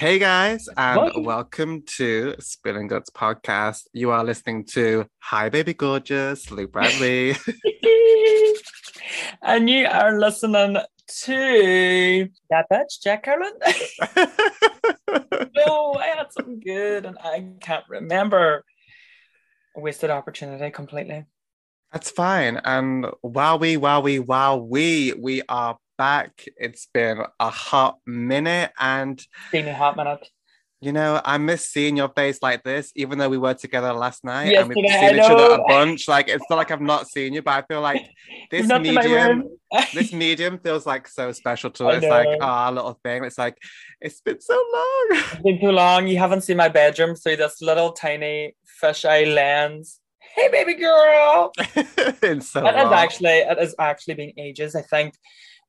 Hey guys, um, and Welcome. welcome to Spilling Guts podcast. You are listening to Hi Baby Gorgeous, Luke Bradley. and you are listening to that bitch, Jack Carlin. no, I had something good and I can't remember. A wasted opportunity completely. That's fine. And wowie, wowie, wowie, we are back. It's been a hot minute, and Been a hot minute. you know, I miss seeing your face like this, even though we were together last night Yes, and we've seen each other a bunch. Like, it's not like I've not seen you, but I feel like this Not in my medium. this medium feels like so special to us. It's like our little thing. It's like it's been so long. It's been too long. You haven't seen my bedroom through this little tiny fisheye lens. Hey, baby girl. it's so It is long. actually it has actually been ages. I think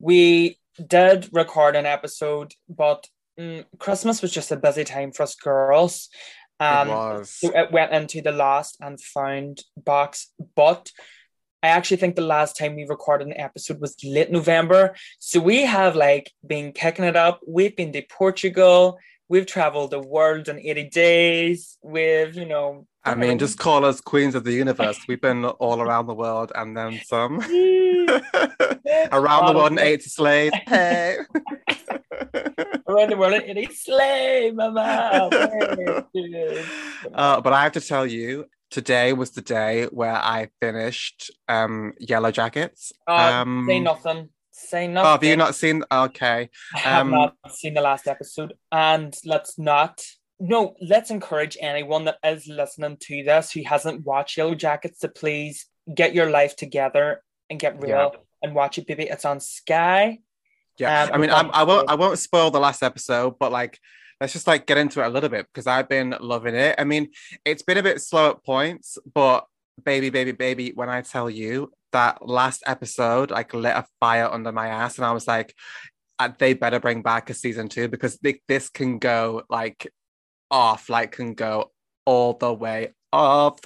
we did record an episode, but mm, Christmas was just a busy time for us girls. it Um, was. so it went into the lost and found box, but I actually think the last time we recorded an episode was late November. So we have like been kicking it up. We've been to Portugal. We've traveled the world in 80 days. We've, you know, I mean, just call us queens of the universe. We've been all around the world and then some. around the world in 80 slaves. Hey. around the world in 80 slay, mama. Uh, but I have to tell you, today was the day where I finished um, Yellow Jackets. Uh, um, say nothing. Say Oh, nothing. have you not seen? Okay. I have Um, not seen the last episode, and let's not. No, let's encourage anyone that is listening to this who hasn't watched Yellow Jackets to please get your life together and get real Yeah. and watch it, baby. It's on Sky. Yeah, Um, I mean, I'm, I won't, I won't spoil the last episode, but like, let's just like get into it a little bit because I've been loving it. I mean, it's been a bit slow at points, but baby, baby, baby, when I tell you that last episode like lit a fire under my ass, and I was like, uh, they better bring back a season two because thi- this can go like off, like can go all the way off.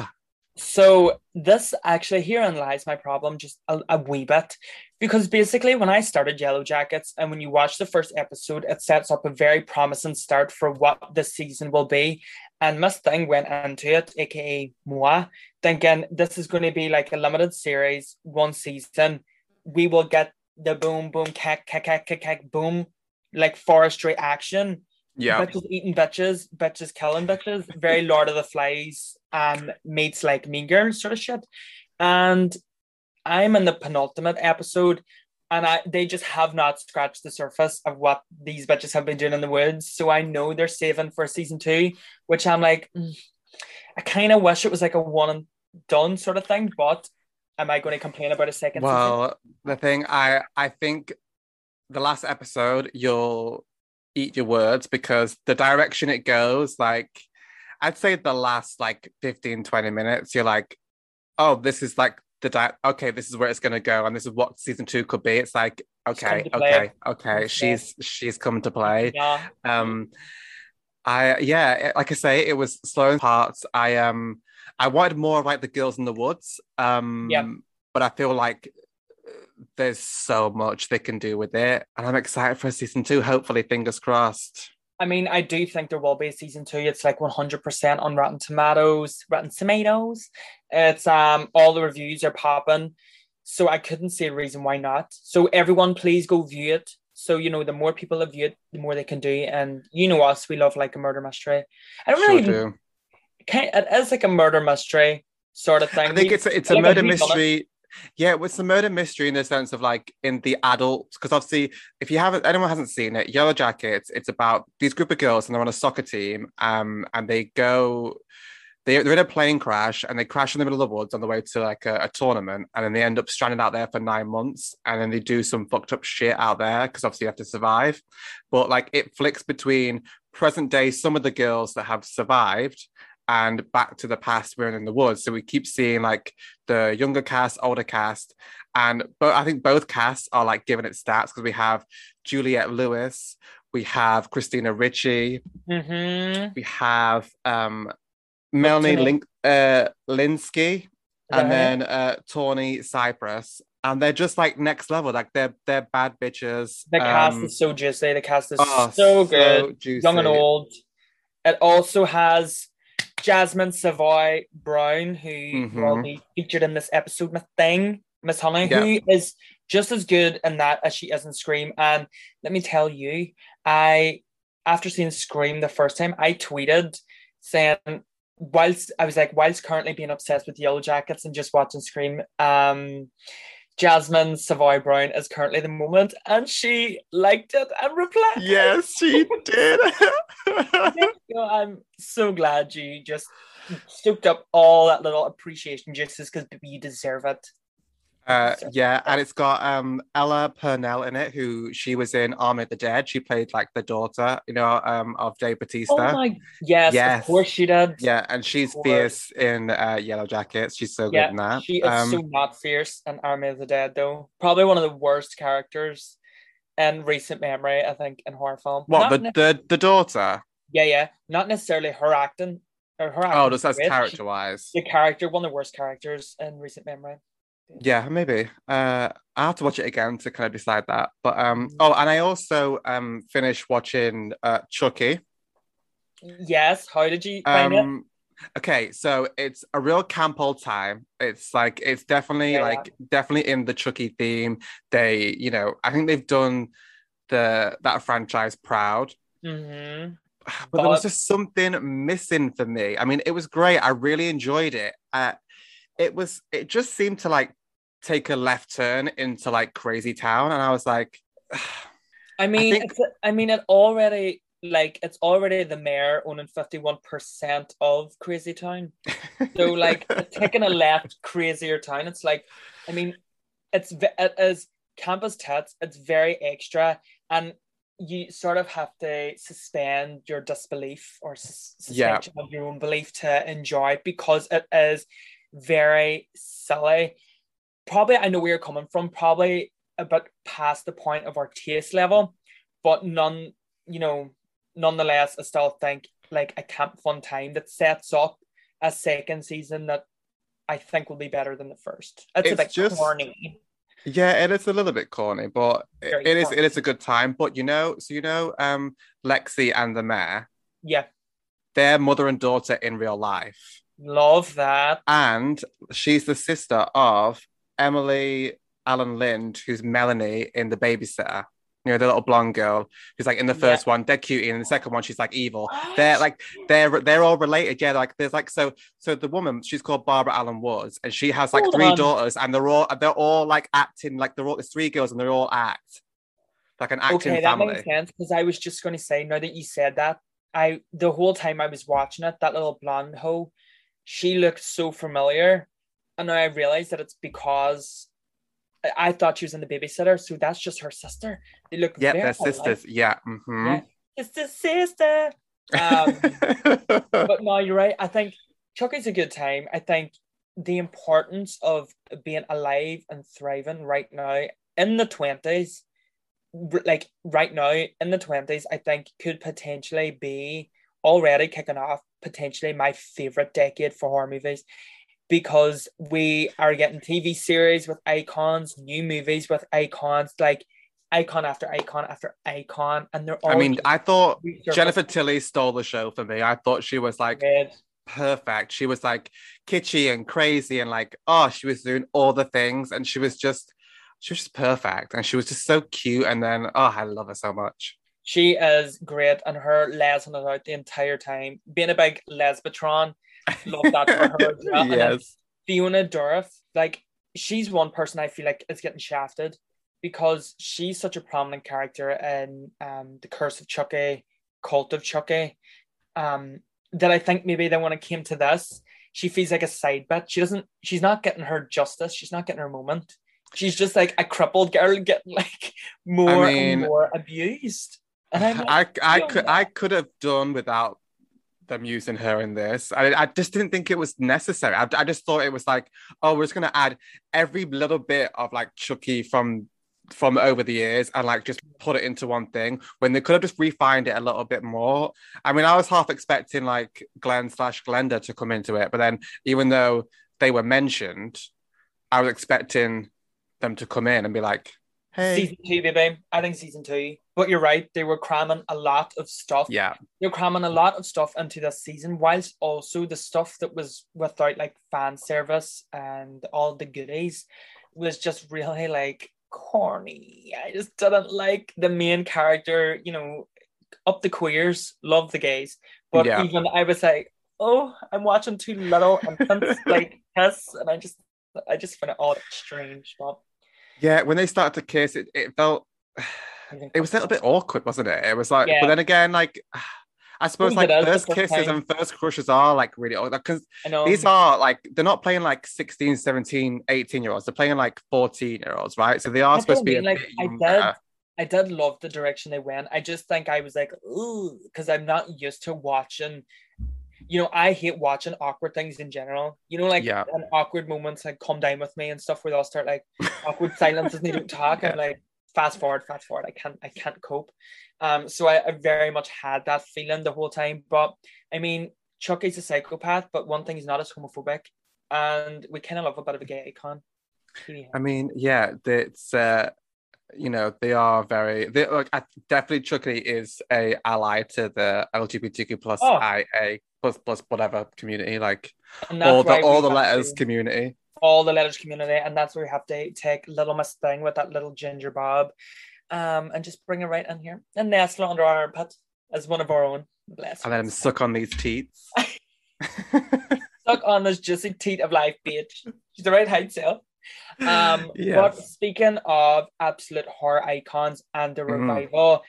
So this actually herein lies my problem just a, a wee bit. Because basically when I started Yellow Jackets and when you watch the first episode it sets up a very promising start for what this season will be. And Miss Thing went into it aka moi thinking this is going to be like a limited series one season. We will get the boom boom cack cack cack cack boom like forestry action Yeah, bitches eating bitches, bitches killing bitches, very Lord of the Flies, um, meets like Mean Girls sort of shit. And I'm in the penultimate episode, and I they just have not scratched the surface of what these bitches have been doing in the woods. So I know they're saving for season two, which I'm like, mm, I kind of wish it was like a one and done sort of thing, but am I going to complain about a second season? The thing I I think the last episode you'll eat your words because the direction it goes, like I'd say the last like 15, 20 minutes, you're like, oh, this is like the di- okay, this is where it's gonna go, and this is what season two could be. It's like, okay, okay, okay, she's she's come to play. Yeah. Um, I yeah, like I say, it was slow in parts. I um, I wanted more of, like the girls in the woods. Um, Yeah. but I feel like there's so much they can do with it, and I'm excited for season two. Hopefully, fingers crossed. I mean, I do think there will be a season two. It's like 100% on Rotten Tomatoes, Rotten Tomatoes. It's um all the reviews are popping, so I couldn't see a reason why not. So everyone, please go view it. So you know, the more people that view it, the more they can do. And you know us, we love like a murder mystery. I don't Sure really do. kind. It is like a murder mystery sort of thing. I think We- it's a, it's a murder mystery. Yeah, it's a murder mystery in the sense of like in the adults, because obviously, if you haven't, anyone hasn't seen it, Yellow Jackets, it's about these group of girls and they're on a soccer team, um, and they go, they, they're in a plane crash and they crash in the middle of the woods on the way to like a, a tournament, and then they end up stranded out there for nine months, and then they do some fucked up shit out there because obviously you have to survive, but like it flicks between present day, some of the girls that have survived. And back to the past, we're in the woods. So we keep seeing like the younger cast, older cast, and but I think both casts are like giving it stats because we have Juliette Lewis, we have Christina Ricci, Mhm. we have um Melanie? Link, uh, Lynskey, and then uh, Tawny Cypress. and they're just like next level. Like they're they're bad bitches. The cast Um, is so juicy. The cast is oh, so good, juicy. young and old. It also has Jasmine Savoy Brown, who will Mhm. be featured in this episode. Miss Thing, Miss Honey, Yeah. who is just as good in that as she is in Scream. And let me tell you, I after seeing Scream the first time, I tweeted saying whilst I was like, whilst currently being obsessed with Yellow Jackets and just watching Scream, um, Jasmine Savoy Brown is currently the moment, and she liked it and replied. Yes, she did. I'm so glad you just soaked up all that little appreciation juices because you deserve it. Uh, yeah, and it's got um Ella Purnell in it, who she was in Army of the Dead. She played like the daughter, you know, um of Dave Oh Batista. my yes, Yes. of course she did. yeah, and she's fierce in uh, Yellow Jackets. She's so good in that. she is Um, so not fierce in Army of the Dead though. Probably one of the worst characters in recent memory, I think, in horror film. what Not the, ne- the the daughter? yeah, yeah, not necessarily her acting or her. Oh, acting just as character wise. The character, one of the worst characters in recent memory. Yeah, maybe. Uh, I have to watch it again to kind of decide that. But um, Mhm. oh, and I also um finished watching uh Chucky. Yes, how did you find it? Um, okay, so it's a real camp old time. It's like it's definitely Yeah. like definitely in the Chucky theme. They, you know, I think they've done the that franchise proud. hmm But there was just something missing for me. I mean, it was great. I really enjoyed it. Uh, it was. It just seemed to like take a left turn into like crazy town, and I was like, I mean, think- it's, I mean, it already like it's already the mayor owning fifty one percent of Crazy Town. So like taking a left crazier town. It's like, I mean, it's is campus tits. It's very extra, and you sort of have to suspend your disbelief or sus- Yeah. suspension of your own belief to enjoy it because it is very silly. Probably, I know where you're coming from. Probably a bit past the point of our taste level, but none, you know, nonetheless, I still think like a camp fun time that sets up a second season that I think will be better than the first. It's, a bit just- corny. Yeah, it is a little bit corny, but Very it is corny. it is a good time. But you know, so you know, um, Lexi and the mayor, Yeah, they're mother and daughter in real life, love that. and she's the sister of Emily Alyn Lind, who's Melanie in The Babysitter. You know, the little blonde girl who's like in the Yeah. first one, dead cutie, and in the second one, she's like evil. They're like they're they're all related. Yeah, like there's like so so the woman she's called Barbara Alyn Woods, and she has like Hold three on. daughters, and they're all they're all like acting like they're all there's three girls, and they're all act like an acting okay, that family. makes sense because I was just going to say now that you said that, I the whole time I was watching it, that little blonde hoe, she looked so familiar, and now I realized that it's because I, thought she was in the babysitter, so that's just her sister. They look Yeah, alike. sisters. Yeah. mhm. Yeah. It's the sister. Um, but no, you're right. I think Chucky's a good time. I think the importance of being alive and thriving right now in the 20s, like right now in the 20s, I think could potentially be already kicking off potentially my favorite decade for horror movies because we are getting TV series with icons, new movies with icons, like icon after icon after icon, and they're all I mean, I thought Jennifer Tilly stole the show for me. I thought she was like with- perfect. She was like kitschy and crazy and like, oh, she was doing all the things and she was just she was just perfect and she was just so cute and then oh I love her so much. She is great, and her lesson it out the entire time. Being a big lesbitron, love that for her. well. Yes. Fiona Dourif, like she's one person I feel like is getting shafted because she's such a prominent character in um, the Curse of Chucky, Cult of Chucky. Um, that I think maybe then when it came to this, she feels like a side bit. She doesn't. She's not getting her justice. She's not getting her moment. She's just like a crippled girl getting like more and mean, more abused. Like, I I could I could have done without them using her in this. I, I just didn't think it was necessary. I, I just thought it was like, oh, we're just gonna add every little bit of like Chucky from from over the years and like just put it into one thing when they could have just refined it a little bit more. I mean, I was half expecting like Glenn slash Glenda to come into it, but then even though they were mentioned, I was expecting them to come in and be like, hey, Season two, baby. I think season two. But you're right, they were cramming a lot of stuff. yeah, They're cramming a lot of stuff into this season, whilst also the stuff that was without like fan service and all the goodies was just really like corny. I just didn't like the main character, you know, up the queers, love the gays. But Yeah. even I was like, oh, I'm watching too little and like kiss, and I just I just find it all strange. But yeah. When they started to kiss, it, it felt it was a little bit awkward, wasn't it? It was like, Yeah. but then again, like. I suppose like it is the first first kisses time. and first crushes are like really old because I know these are like they're not playing like 16 17 18 year olds they're playing like 14 year olds right so they are supposed to be mean, like, I younger. I did love the direction they went. I just think I was like, ooh, because I'm not used to watching. You know, I hate watching awkward things in general. You know, like Yeah. an awkward moments like come down with me and stuff where they'll start like awkward silences and they don't talk. I'm like, fast forward, fast forward. I can't, I can't cope. Um, so I, I very much had that feeling the whole time. But I mean, Chucky's a psychopath, but one thing he's not is homophobic, and we kind of love a bit of a gay icon. Yeah. I mean, yeah, it's uh, you know, they are very. They like I, definitely Chucky is a ally to the LGBTQ plus Oh. IA plus plus whatever community, like all the all the letters to- community. all the letters community, and that's where we have to take Little Miss Thing with that little ginger bob, um, and just bring it right in here and nestle under our armpit as one of our own. Bless. And let him suck on these teats. Suck on this juicy teat of life, bitch. She's the right height, self. Um, Yes. but speaking of absolute horror icons and the Mhm. revival,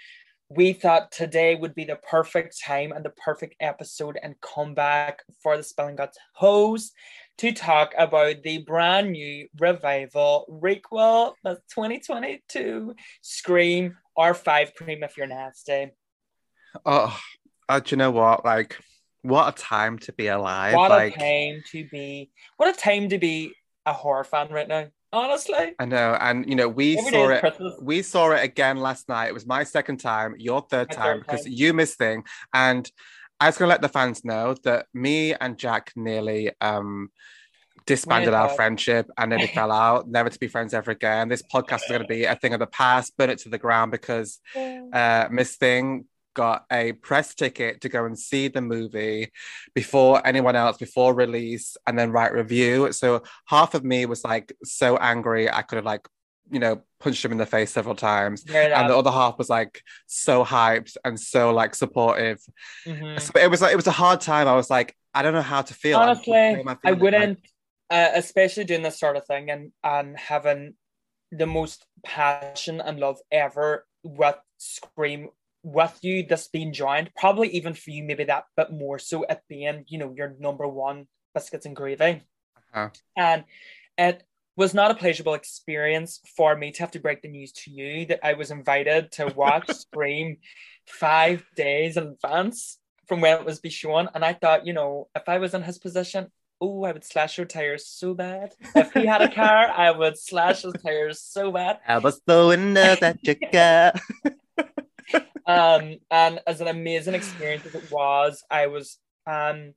we thought today would be the perfect time and the perfect episode and comeback for the Spilling Guts host to talk about the brand new revival requel, the 2022 Scream R5 Cream if you're nasty. oh, uh, do you know what? Like, what a time to be alive! What like, a time to be, what a time to be a horror fan right now. Honestly, I know, and you know, we every saw it. Christmas. we saw it again last night. It was my second time, your third My time, because you missed thing. And I was gonna let the fans know that me and Jack nearly um disbanded our friendship and nearly fell out, never to be friends ever again. This podcast is gonna be a thing of the past, burn it to the ground because uh Miss Thing got a press ticket to go and see the movie before anyone else before release and then write review. So half of me was like so angry i could have like you know punched him in the face several times. And the other half was like so hyped and so like supportive. Mhm. so it was like it was a hard time. I was like i don't know how to feel. Honestly, I wouldn't, uh, especially doing this sort of thing and and having the most passion and love ever with Scream with you. This being joined, probably even for you, maybe that bit more so at being, you know, your number one biscuits and gravy. Uh-huh. And it was not a pleasurable experience for me to have to break the news to you that I was invited to watch Scream five days in advance from when it was be shown. And I thought, you know, if I was in his position, oh, I would slash your tires so bad. If he had a car, I would slash his tires so bad. I was the window that you got. Um, and as an amazing experience as it was, I was um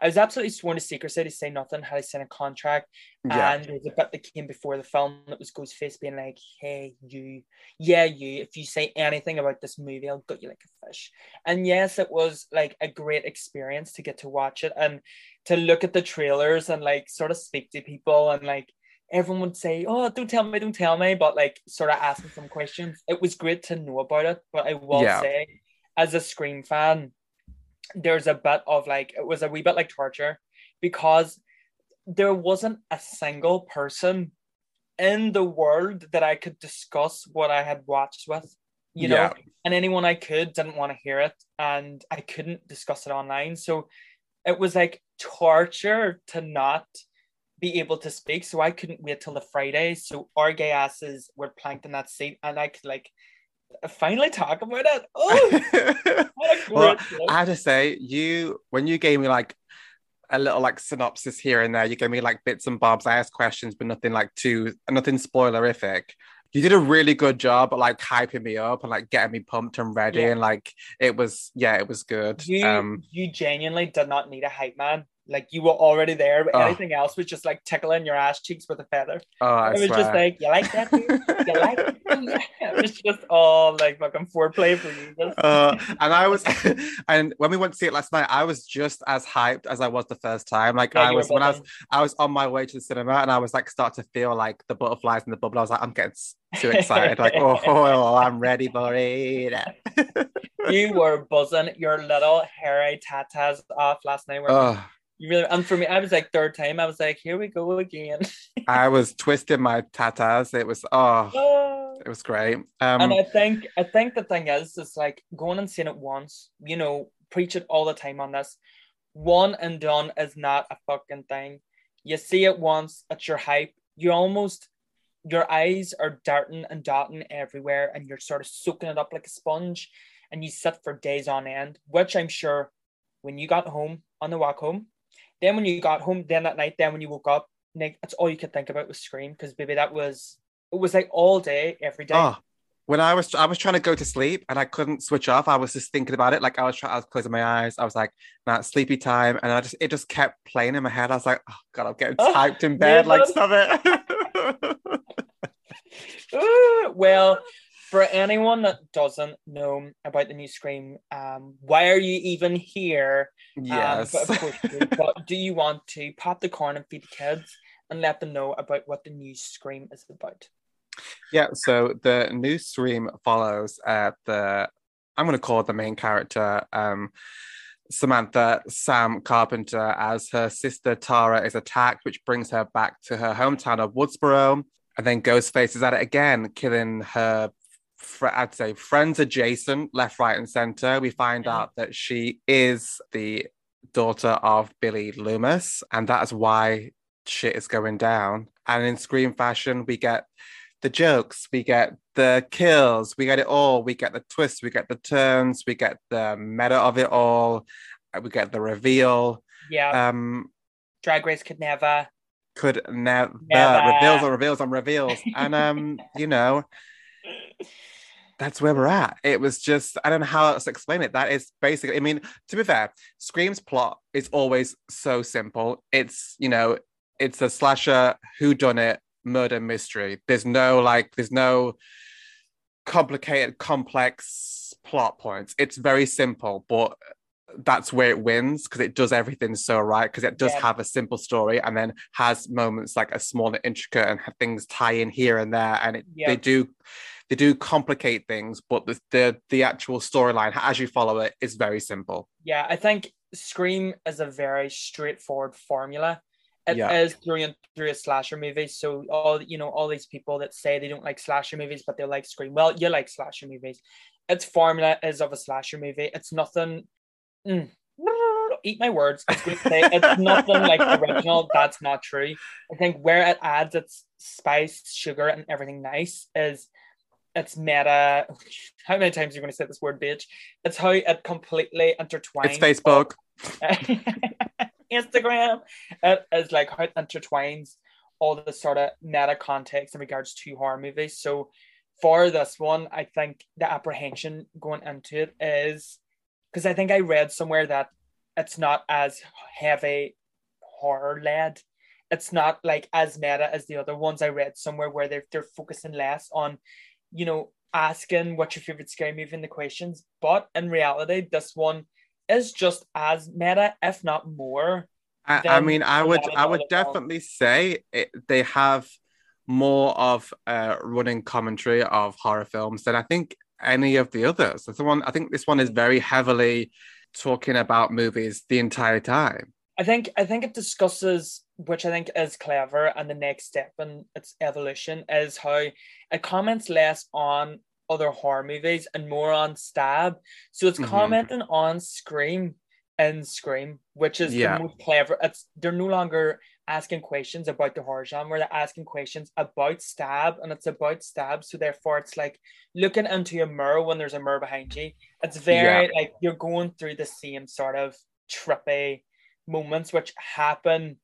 I was absolutely sworn to secrecy to say nothing had I signed a contract. yeah And there was a bit that came before the film that was Ghostface being like, hey, you, yeah, you, if you say anything about this movie, I'll gut you like a fish. And yes, it was like a great experience to get to watch it and to look at the trailers and like sort of speak to people and like everyone would say, Oh, don't tell me, don't tell me, but like sort of asking some questions. It was great to know about it. But I will Yeah. say, as a Scream fan, there's a bit of like it was a wee bit like torture because there wasn't a single person in the world that I could discuss what I had watched with, you know, Yeah. and anyone I could didn't want to hear it, and I couldn't discuss it online. So it was like torture to not be able to speak. So I couldn't wait till the Friday. So our gay asses were planked in that seat, and I could like finally talk about it. Oh, what a great Well. I have to say, you when you gave me like a little like synopsis here and there, you gave me like bits and bobs. I asked questions, but nothing like too nothing spoilerific. You did a really good job at like hyping me up and like getting me pumped and ready, Yeah. and like it was yeah, it was good. You um, you genuinely did not need a hype man. Like you were already there, but Oh. anything else was just like tickling your ass cheeks with a feather. Oh, I it was swear. just like, you like that? dude? You like it? It was just all like fucking foreplay for you. Just- Uh, and I was, and when we went to see it last night, I was just as hyped as I was the first time. Like Yeah, I was when I was. I was on my way to the cinema, and I was like, start to feel like the butterflies in the bubble. I was like, I'm getting too excited. like, oh, oh, I'm ready for it. you were buzzing your little hairy tatas off last night. weren't oh, You really, and for me, I was like third time. I was like, here we go again. I was twisting my tatas. It was, oh, Oh. it was great. Um, and I think, I think the thing is, is like going and seeing it once. You know, preach it all the time on this. One and done is not a fucking thing. You see it once, it's your hype. You almost, your eyes are darting and dotting everywhere, and you're sort of soaking it up like a sponge, and you sit for days on end. Which I'm sure, when you got home on the walk home, then when you got home, then that night, then when you woke up, Nick, that's all you could think about was Scream because baby, that was it was like all day, every day. Oh, when I was I was trying to go to sleep and I couldn't switch off. I was just thinking about it. Like I was trying, I was closing my eyes. I was like, "Nah, sleepy time," and I just it just kept playing in my head. I was like, "Oh God, I'm getting Oh, typed in bed. Like, stop it." Ah, well, for anyone that doesn't know about the new Scream, um, why are you even here? Um, yes. but of course, you do. but do you want to pop the corn and feed the kids and let them know about what the new Scream is about? Yeah, so the new stream follows uh, the I'm going to call it the main character, um, Samantha Sam Carpenter, as her sister Tara is attacked, which brings her back to her hometown of Woodsboro. And then Ghostface is at it again, killing her, fr- I'd say, friends adjacent, left, right, and center. We find Mhm. out that she is the daughter of Billy Loomis, and that's why shit is going down. And in Scream fashion, we get the jokes, we get the kills, we get it all. We get the twists, we get the turns, we get the meta of it all, uh, we get the reveal. Yeah, Um, Drag Race could never. could never Never. reveals on reveals on reveals, and um, you know, that's where we're at. It was just I don't know how else to explain it. That is basically. I mean, to be fair, Scream's plot is always so simple. It's you know, it's a slasher who done it murder mystery. There's no like, there's no complicated, complex plot points. It's very simple, but that's where it wins because it does everything so right because it does Yeah. have a simple story and then has moments like a small and intricate and have things tie in here and there and it, Yeah. they do they do complicate things but the the, the actual storyline as you follow it is very simple Yeah, I think Scream is a very straightforward formula. It is Yeah. through and through a slasher movie. So all you know, all these people that say they don't like slasher movies, but they like Scream. Well, you like slasher movies. Its formula is of a slasher movie. It's nothing. mm, eat my words. I was going to say it's nothing like original. That's not true. I think where it adds its spice, sugar, and everything nice is it's meta. How many times are you going to say this word, bitch? It's how it completely intertwines. it's facebook Instagram. It is like how it intertwines all the sort of meta context in regards to horror movies. So for this one, I think the apprehension going into it is because I think I read somewhere that it's not as heavy horror led. It's not like as meta as the other ones I read somewhere where they're they're focusing less on, you know, asking what's your favorite scary movie in the questions. But in reality, this one is just as meta, if not more. I, I mean, I would, I would definitely say it, they have more of a running commentary of horror films than I think any of the others. The one, I think this one is very heavily talking about movies the entire time. I think I think it discusses, which I think is clever, and the next step in its evolution is how it comments less on other horror movies and more on Stab. So it's Mhm. commenting on Scream and Scream, which is Yeah. the most clever. It's they're no longer asking questions about the horror genre, they're asking questions about Stab, and it's about Stab. So therefore it's like looking into a mirror when there's a mirror behind you. It's very like you're going through the same sort of trippy moments which happen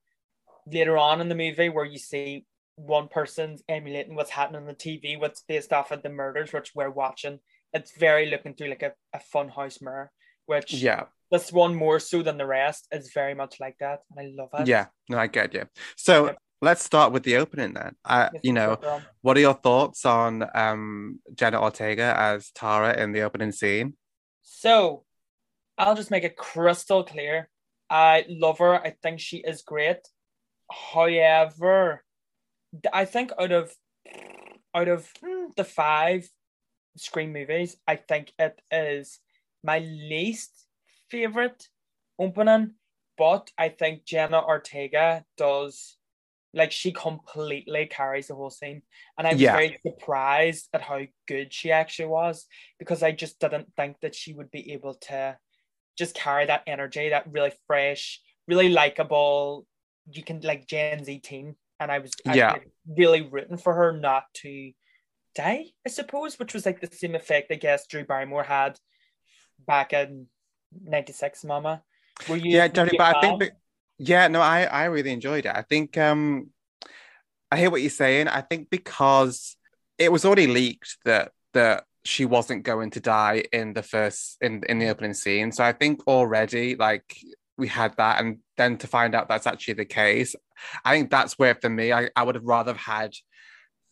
later on in the movie where you see one person's emulating what's happening on the TV, what's based off of the murders which we're watching. It's very looking through like a, a fun house mirror, which Yeah. this one more so than the rest is very much like that. And I love it. Yeah. No, I get you. So let's start with the opening then. Uh, you know, what are your thoughts on um Jenna Ortega as Tara in the opening scene? So I'll just make it crystal clear. I love her. I think she is great. However, I think out of out of mm, the five Scream movies, I think it is my least favorite opening. But I think Jenna Ortega does like she completely carries the whole scene. And I was Yeah. very surprised at how good she actually was because I just didn't think that she would be able to just carry that energy, that really fresh, really likable, you can like Gen Z teen. And I was Yeah. actually really rooting for her not to die, I suppose, which was like the same effect I guess Drew Barrymore had back in 96, Mama. Were you Yeah, you but I think that, yeah, no, I I really enjoyed it. I think um I hear what you're saying. I think because it was already leaked that that she wasn't going to die in the first in in the opening scene. So I think already like we had that and then to find out that's actually the case, I think that's where for me I, I would have rather have had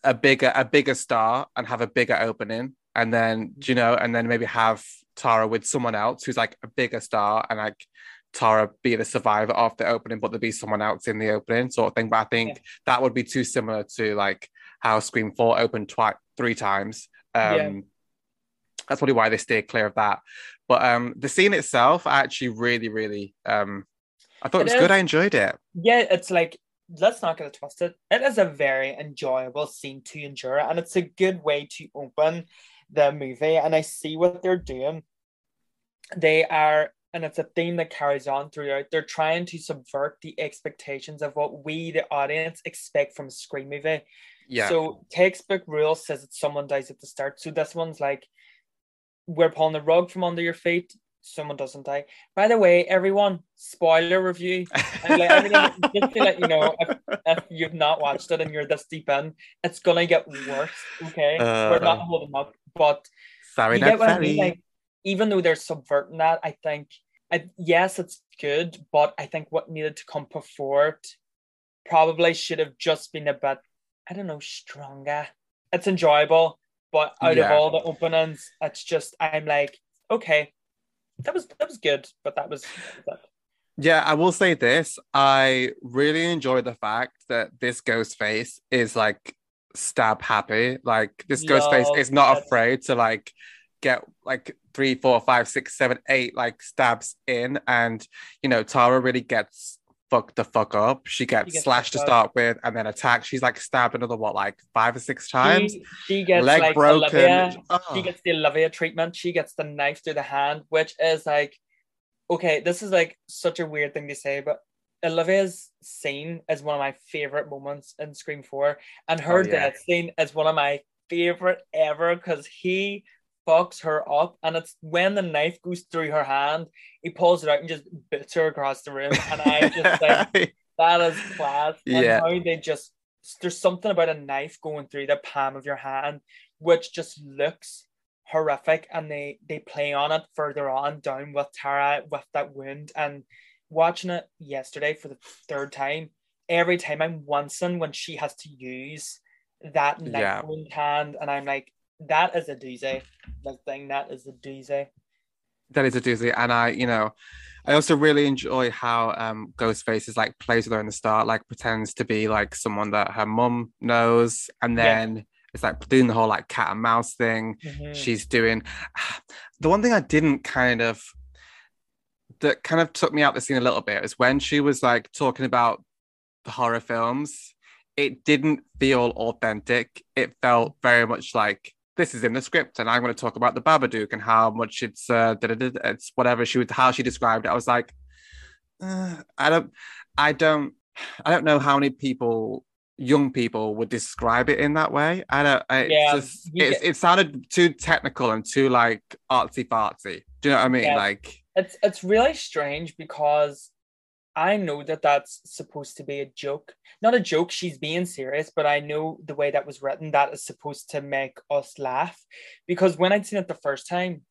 a bigger a bigger star and have a bigger opening and then you know and then maybe have Tara with someone else who's like a bigger star and like Tara be the survivor of the opening, but there be someone else in the opening sort of thing. But I think Yeah. that would be too similar to like how Scream 4 opened twice three times. Um Yeah. That's probably why they stay clear of that. But um the scene itself, I actually really, really um I thought it, It was good. I enjoyed it. Yeah, it's like let's not get it twisted. It is a very enjoyable scene to endure, and it's a good way to open the movie. And I see what they're doing. They are, and it's a theme that carries on throughout. They're trying to subvert the expectations of what we, the audience, expect from a screen movie. Yeah. So textbook rule says that someone dies at the start. So this one's like we're pulling the rug from under your feet. Someone doesn't die. By the way, everyone, spoiler review. And like, everything, just to let you know, if, if you've not watched it and you're this deep in, it's gonna get worse. Okay, we're not Uh. holding up, but sorry, you get what I mean? Like, even though they're subverting that, I think, I, yes, it's good, but I think what needed to come before it probably should have just been a bit, I don't know, stronger. It's enjoyable, but out Yeah. of all the openings, it's just I'm like, okay, that was that was good, but that was, that. Yeah, I will say this. I really enjoy the fact that this ghost face is like stab happy. Like this ghost face is not afraid to like get like three, four, five, six, seven, eight like stabs in. And you know, Tara really gets fucked the fuck up. She gets, gets slashed to start with and then attacked. She's like stabbed another what, like five or six times? She, she gets Leg like broken. Olivia, Oh. she gets the Olivia treatment. She gets the knife through the hand, which is like, okay, this is like such a weird thing to say, but Olivia's scene is one of my favorite moments in Scream 4. And her Oh, yeah. death scene is one of my favorite ever because he fucks her up. And it's when the knife goes through her hand, he pulls it out and just bits her across the room. And I just like, that is class. And Yeah. how they just there's something about a knife going through the palm of your hand, which just looks horrific, and they they play on it further on down with Tara with that wound. And watching it yesterday for the third time, every time I'm wincing when she has to use that knife Yeah. wound hand, and I'm like, that is a doozy. That thing, that is a doozy. That is a doozy. And I, you know, I also really enjoy how um Ghostface is like plays with her in the start, like pretends to be like someone that her mum knows, and Yeah. then it's like doing the whole like cat and mouse thing. Mhm. She's doing the one thing I didn't kind of that kind of took me out the scene a little bit is when she was like talking about the horror films. It didn't feel authentic. It felt very much like this is in the script, and I'm going to talk about the Babadook and how much it's uh, it's whatever she would how she described it. I was like, uh, I don't, I don't, I don't know how many people, young people, would describe it in that way. I don't. I, Yeah, just get- it sounded too technical and too like artsy fartsy. Do you know what I mean? Yeah. Like, it's it's really strange because I know that that's supposed to be a joke. Not a joke, she's being serious, but I know the way that was written, that is supposed to make us laugh. Because when I'd seen it the first time,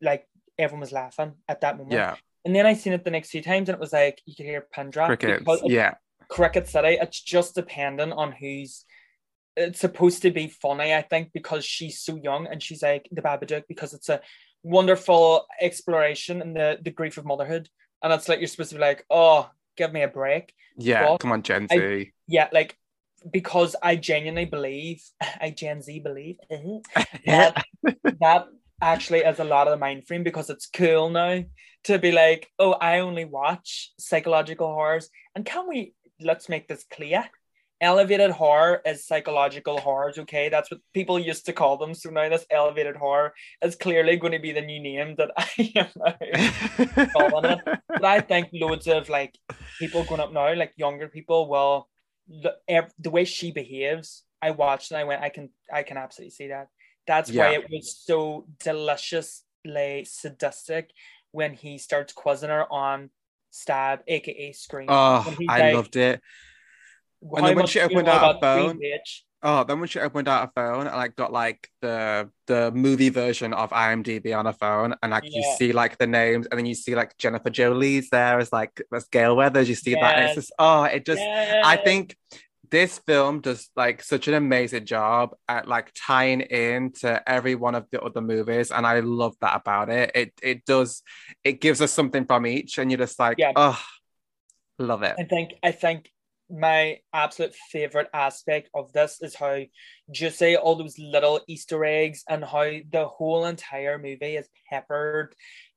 like everyone was laughing at that moment. Yeah. And then I seen it the next few times, and it was like you could hear pin drop. Crickets. Yeah. Cricket City. It's just dependent on who's. It's supposed to be funny, I think, because she's so young and she's like the Babadook because it's a wonderful exploration in the the grief of motherhood, and it's like you're supposed to be like, oh, give me a break. Yeah. Well, Come on, Gen I- Z. Yeah, like because I genuinely believe, I Gen Z believe that that actually is a lot of the mind frame because it's cool now to be like, oh, I only watch psychological horrors. And can we let's make this clear? Elevated horror is psychological horrors, okay? That's what people used to call them. So now this elevated horror is clearly going to be the new name that I am calling it. But I think loads of like people growing up now, like younger people, will the, the way she behaves. I watched and I went, I can, I can absolutely see that. That's why it was so deliciously sadistic when he starts quizzing her on Stab, aka Scream. Oh, I like, loved it. "How then when she opened out her phone- Oh, then when she opened out her phone and like got like the the movie version of IMDb on her phone, and like you see like the names, and then you see like Jennifer Jolie's there as like as Gale Weathers. You see that, and it's just oh, it just I think this film does like such an amazing job at like tying in to every one of the other movies, and I love that about it. It it does it gives us something from each, and you're just like Yeah. oh, love it. I think I think my absolute favorite aspect of this is how just say all those little Easter eggs and how the whole entire movie is peppered,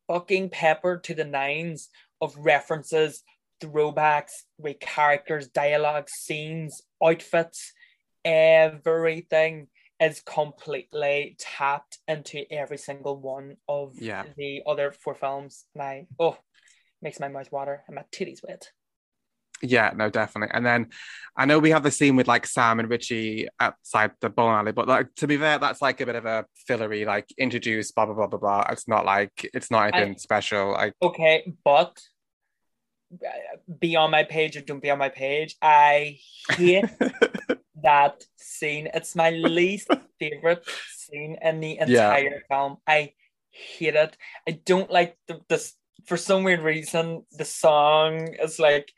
fucking peppered to the nines of references, throwbacks, with characters, dialogue, scenes, outfits, everything is completely tapped into every single one of Yeah. the other four films. And I oh makes my mouth water and my titties wet. Yeah, no, definitely. And then I know we have the scene with like Sam and Richie outside the bowling alley, but like to be fair, that's like a bit of a fillery, like introduce blah blah blah blah blah. It's not like it's not anything special. Like Okay, but uh, be on my page or don't be on my page. I hate that scene. It's my least favorite scene in the Yeah. entire film. I hate it. I don't like the this for some weird reason. The song is like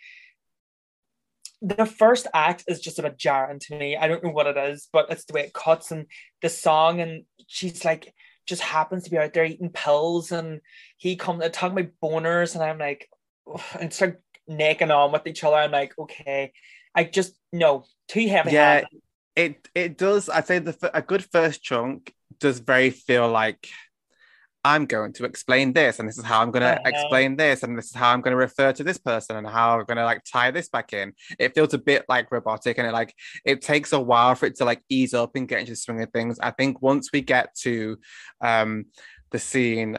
the first act is just a bit jarring to me. I don't know what it is, but it's the way it cuts and the song, and she's like just happens to be out there eating pills, and he comes and talking about boners, and I'm like, and like necking on with each other. I'm like, okay, I just no too heavy. Yeah, it it does. I'd say the a good first chunk does very feel like I'm going to explain this, and this is how I'm going to explain this, and this is how I'm going to refer to this person, and how I'm going to like tie this back in. It feels a bit like robotic, and it like it takes a while for it to like ease up and get into the swing of things. I think once we get to um the scene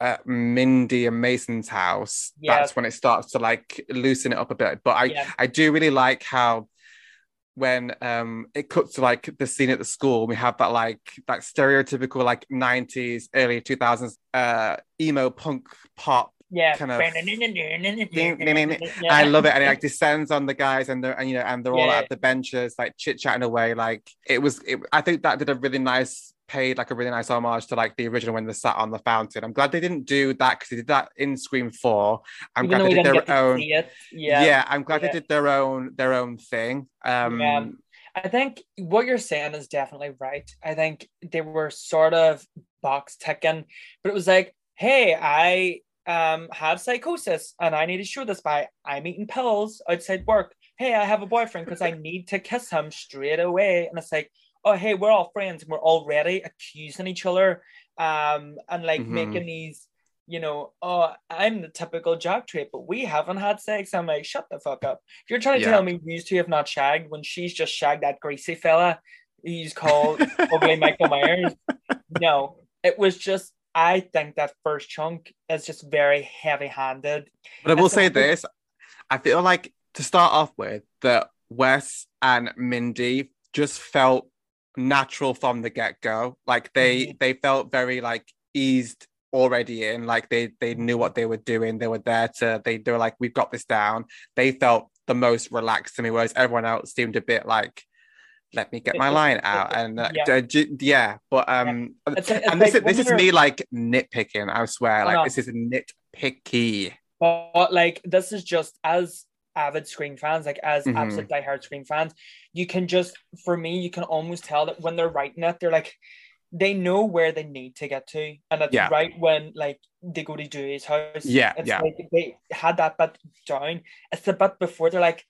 at Mindy and Mason's house, Yeah. that's when it starts to like loosen it up a bit. But I Yeah. I do really like how when um it cuts to like the scene at the school we have that like that stereotypical like 90s early 2000s uh emo punk pop yeah, kind of- I love it, and it like descends on the guys, and they're and you know, and they're all Yeah. at the benches, like chit chatting away. Like it was, it, I think that did a really nice, paid like a really nice homage to like the original when they sat on the fountain. I'm glad they didn't do that because they did that in Scream Four. I'm Even glad they did their own. Yeah. yeah. I'm glad Yeah. they did their own their own thing. Um, Yeah. I think what you're saying is definitely right. I think they were sort of box ticking, but it was like, hey, I um have psychosis and I need to show this by I'm eating pills outside work. Hey, I have a boyfriend because I need to kiss him straight away. And it's like, oh hey, we're all friends and we're already accusing each other um and like Mhm. making these you know, oh, I'm the typical jock trait, but we haven't had sex. I'm like, shut the fuck up. If you're trying to Yeah. tell me these two have not shagged when she's just shagged that greasy fella, he's called ugly Michael Myers. No, it was just. I think that first chunk is just very heavy-handed. But I will say this: I feel like to start off with, that Wes and Mindy just felt natural from the get go. Like they Mhm. they felt very like eased already in. Like they they knew what they were doing. They were there to they they were like we've got this down. They felt the most relaxed to me, whereas everyone else seemed a bit like let me get my line out and uh, Yeah. d- yeah but um It's, it's and this like is this is me like nitpicking i swear like know. this is nitpicky But like this is just as avid screen fans, like as Mhm. absolute diehard screen fans, you can just for me, you can almost tell that when they're writing it, they're like they know where they need to get to. And it's Yeah. right when like they go to Dewey's house. Yeah, It's yeah. like they had that bit down. It's the bit before they're like,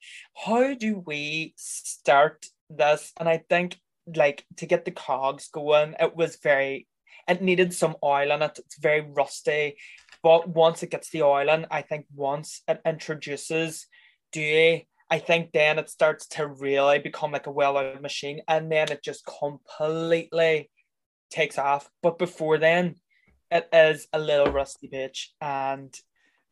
how do we start this? And I think like to get the cogs going, it was very it needed some oil in it. It's very rusty. But once it gets the oil in, I think once it introduces Dewey, I think then it starts to really become like a well-oiled machine, and then it just completely takes off. But before then, it is a little rusty bitch, and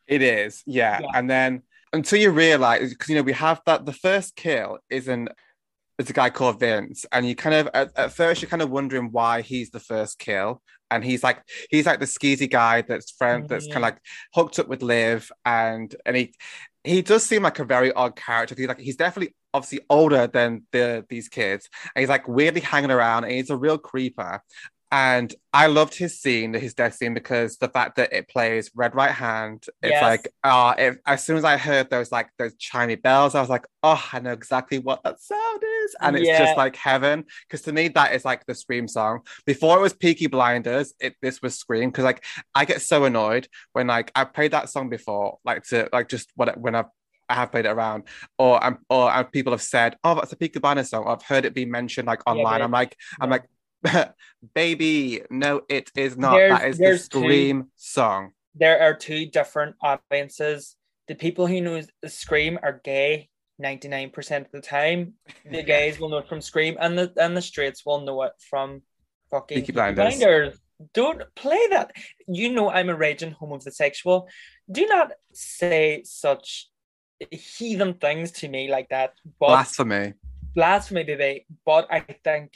It is, yeah. Yeah. And then until you realize, because you know, we have that the first kill is an it's a guy called Vince, and you kind of at, at first you're kind of wondering why he's the first kill, and he's like he's like the skeezy guy that's friend that's kind of Mhm. like hooked up with Liv, and and he he does seem like a very odd character. He's like he's definitely obviously older than the these kids, and he's like weirdly hanging around, and he's a real creeper. And I loved his scene, his death scene, because the fact that it plays Red Right Hand, it's Yes. like, uh, it, as soon as I heard those like those chimey bells, I was like, oh, I know exactly what that sound is. And it's Yeah. just like heaven. Because to me, that is like the Scream song. Before it was Peaky Blinders, it this was Scream. Because like I get so annoyed when like I played that song before, like to like just what when I've I have played it around, or um, or and people have said, "Oh, that's a Peaky Blinders song." I've heard it be mentioned like online. but- I'm like, I'm like, baby, no, it is not. There's- that is the there's two- Scream song. there are two different audiences. The people who know Scream are gay 99% of the time. The gays will know it from Scream, and the and the straights will know it from fucking Peaky Blinders. Blinders. Don't play that. You know I'm a raging homosexual. Do not say such heathen things to me like that. But Blasphemy. blasphemy, baby. But I think,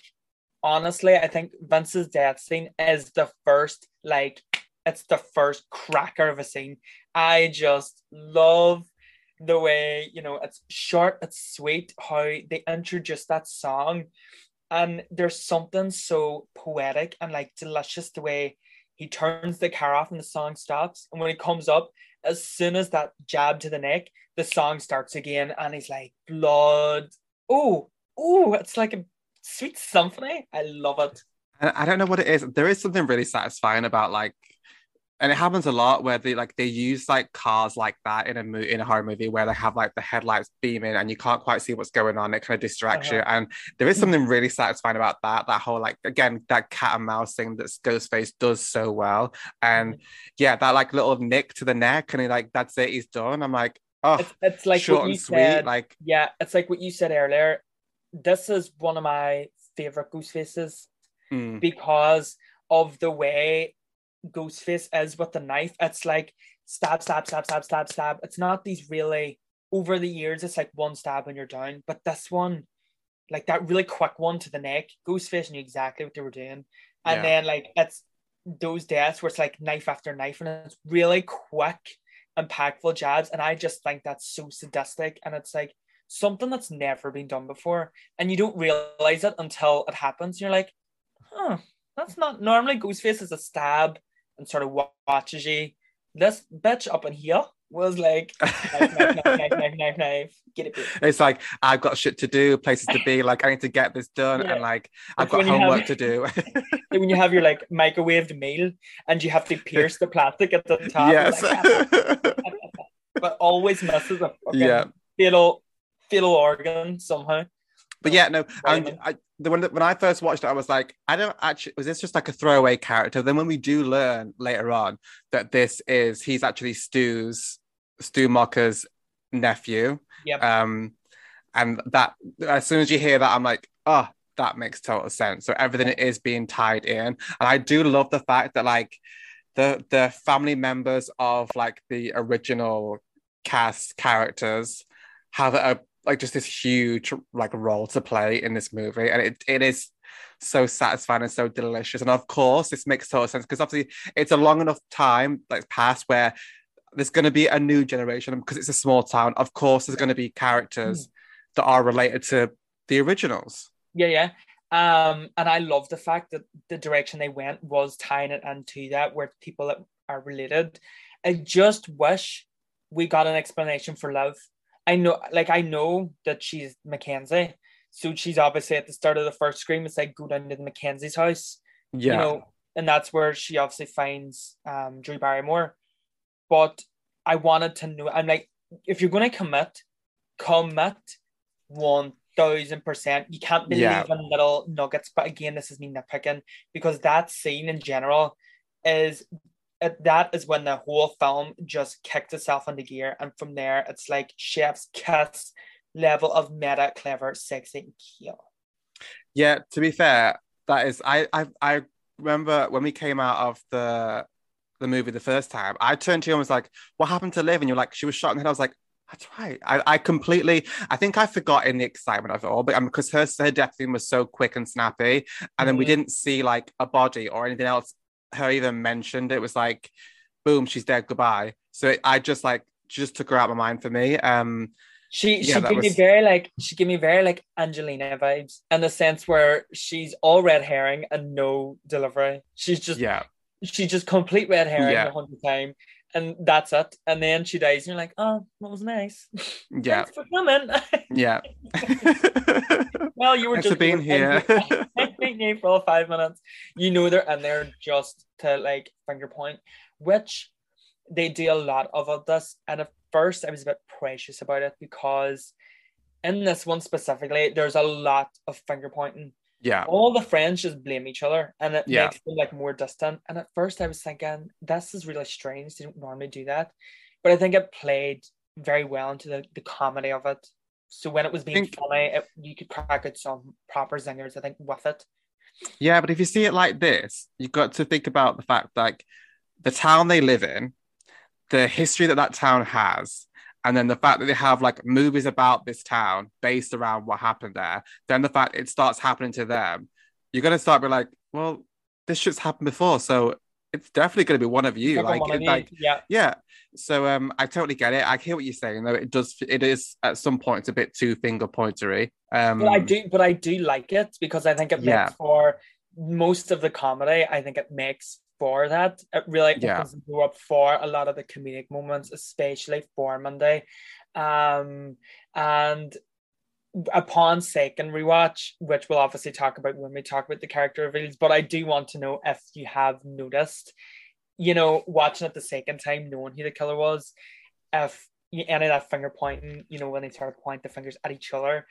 honestly, I think Vince's death scene is the first, like, it's the first cracker of a scene. I just love the way, you know, it's short, it's sweet, how they introduce that song. And there's something so poetic and like delicious the way he turns the car off and the song stops. And when he comes up, as soon as that jab to the neck, the song starts again, and he's like, blood. Oh, oh, it's like a sweet symphony. I love it. I don't know what it is. There is something really satisfying about like, and it happens a lot where they like they use like cars like that in a mo- in a horror movie where they have like the headlights beaming and you can't quite see what's going on. It kind of distracts you, Uh-huh. and there is something really satisfying about that. That whole like again that cat and mouse thing that Ghostface does so well, and Mm-hmm. yeah, that like little nick to the neck, and he like that's it, he's done. I'm like, oh, It's, it's like short what you and sweet, said. like yeah, it's like what you said earlier. This is one of my favorite Ghostfaces mm, because of the way Ghostface is with the knife. It's like stab, stab, stab, stab, stab, stab. It's not these really over the years. It's like one stab and you're down. But this one, like that really quick one to the neck, Ghostface knew exactly what they were doing. And Yeah. then like it's those deaths where it's like knife after knife, and it's really quick, impactful jabs. And I just think that's so sadistic, and it's like something that's never been done before, and you don't realize it until it happens. You're like, huh, that's not normally Ghostface is a stab and sort of wa- watches you. This bitch up in here was like knife, knife, knife, knife, knife. Get it, it's like I've got shit to do, places to be. Like I need to get this done, Yeah. and like I've It's got you have- homework to do. When you have your like microwaved meal and you have to pierce the plastic at the top. yes. like, but always messes up. fucking yeah. fatal fatal organ somehow. But yeah, no. And I, the when when I first watched it, I was like, I don't actually. Was this just like a throwaway character? Then when we do learn later on that this is he's actually Stu's Stu Macher's nephew. Yep. Um, and that as soon as you hear that, I'm like, oh, that makes total sense. So everything is being tied in, and I do love the fact that like the the family members of like the original cast characters have a like just this huge like role to play in this movie, and it it is so satisfying and so delicious. And of course, this makes total sense because obviously it's a long enough time like past where there's going to be a new generation because it's a small town. Of course, there's going to be characters that are related to the originals. Yeah, yeah. Um, and I love the fact that the direction they went was tying it into that where people that are related. I just wish we got an explanation for love. I know, like, I know that she's Mackenzie, so she's obviously at the start of the first scream. It's like go down to the Mackenzie's house, Yeah. you know, and that's where she obviously finds um Drew Barrymore. But I wanted to know. I'm like, if you're going to commit, commit one thousand percent. You can't be Yeah. leaving little nuggets. But again, this is me nitpicking because that scene in general is that is when the whole film just kicked itself into gear, and from there, it's like chef's kiss level of meta, clever, sexy, and cute. Yeah, to be fair, that is I I I remember when we came out of the the movie the first time, I turned to you and was like, What happened to Liv? And you're like, she was shot in the head. I was like, that's right. I, I completely I think I forgot in the excitement of it all, but um, because her her death scene was so quick and snappy, and then we Mhm. didn't see like a body or anything else her even mentioned. It was like, boom, she's dead, goodbye. So it, I just like she just took her out of my mind for me. Um She Yeah, she gave me very like she gave me very like Angelina vibes in the sense where she's all red herring and no delivery. She's just yeah. she's just complete red herring Yeah. the whole time, and that's it. And then she dies, and you're like, oh, that was nice. Yeah. Thanks for coming. Yeah. well, you were Thanks just being here. you for all five minutes. You know they're in there just to like finger point, which they do a lot of of this. And at first, I was a bit precious about it because in this one specifically, there's a lot of finger pointing. Yeah. All the friends just blame each other, and it Yeah. makes them like more distant. And at first, I was thinking this is really strange. They don't normally do that, but I think it played very well into the, the comedy of it. So when it was being think- funny, it, you could crack out some proper zingers. I think with it. Yeah, but if you see it like this, you've got to think about the fact like the town they live in, the history that that town has, and then the fact that they have like movies about this town based around what happened there. Then the fact it starts happening to them, you're gonna start being like, well, this shit's happened before, so it's definitely gonna be one of you. Like, one of you. like yeah, yeah. So um, I totally get it. I hear what you're saying though. It does. It is at some points a bit too finger pointery. Um, but I do, but I do like it because I think it Yeah. makes for most of the comedy. I think it makes for that. It really Yeah. opens the door up for a lot of the comedic moments, especially for Mindy. Um, and upon second rewatch, which we'll obviously talk about when we talk about the character reveals, but I do want to know if you have noticed, you know, watching it the second time, knowing who the killer was, if you, any of that finger pointing, you know, when they sort of point the fingers at each other,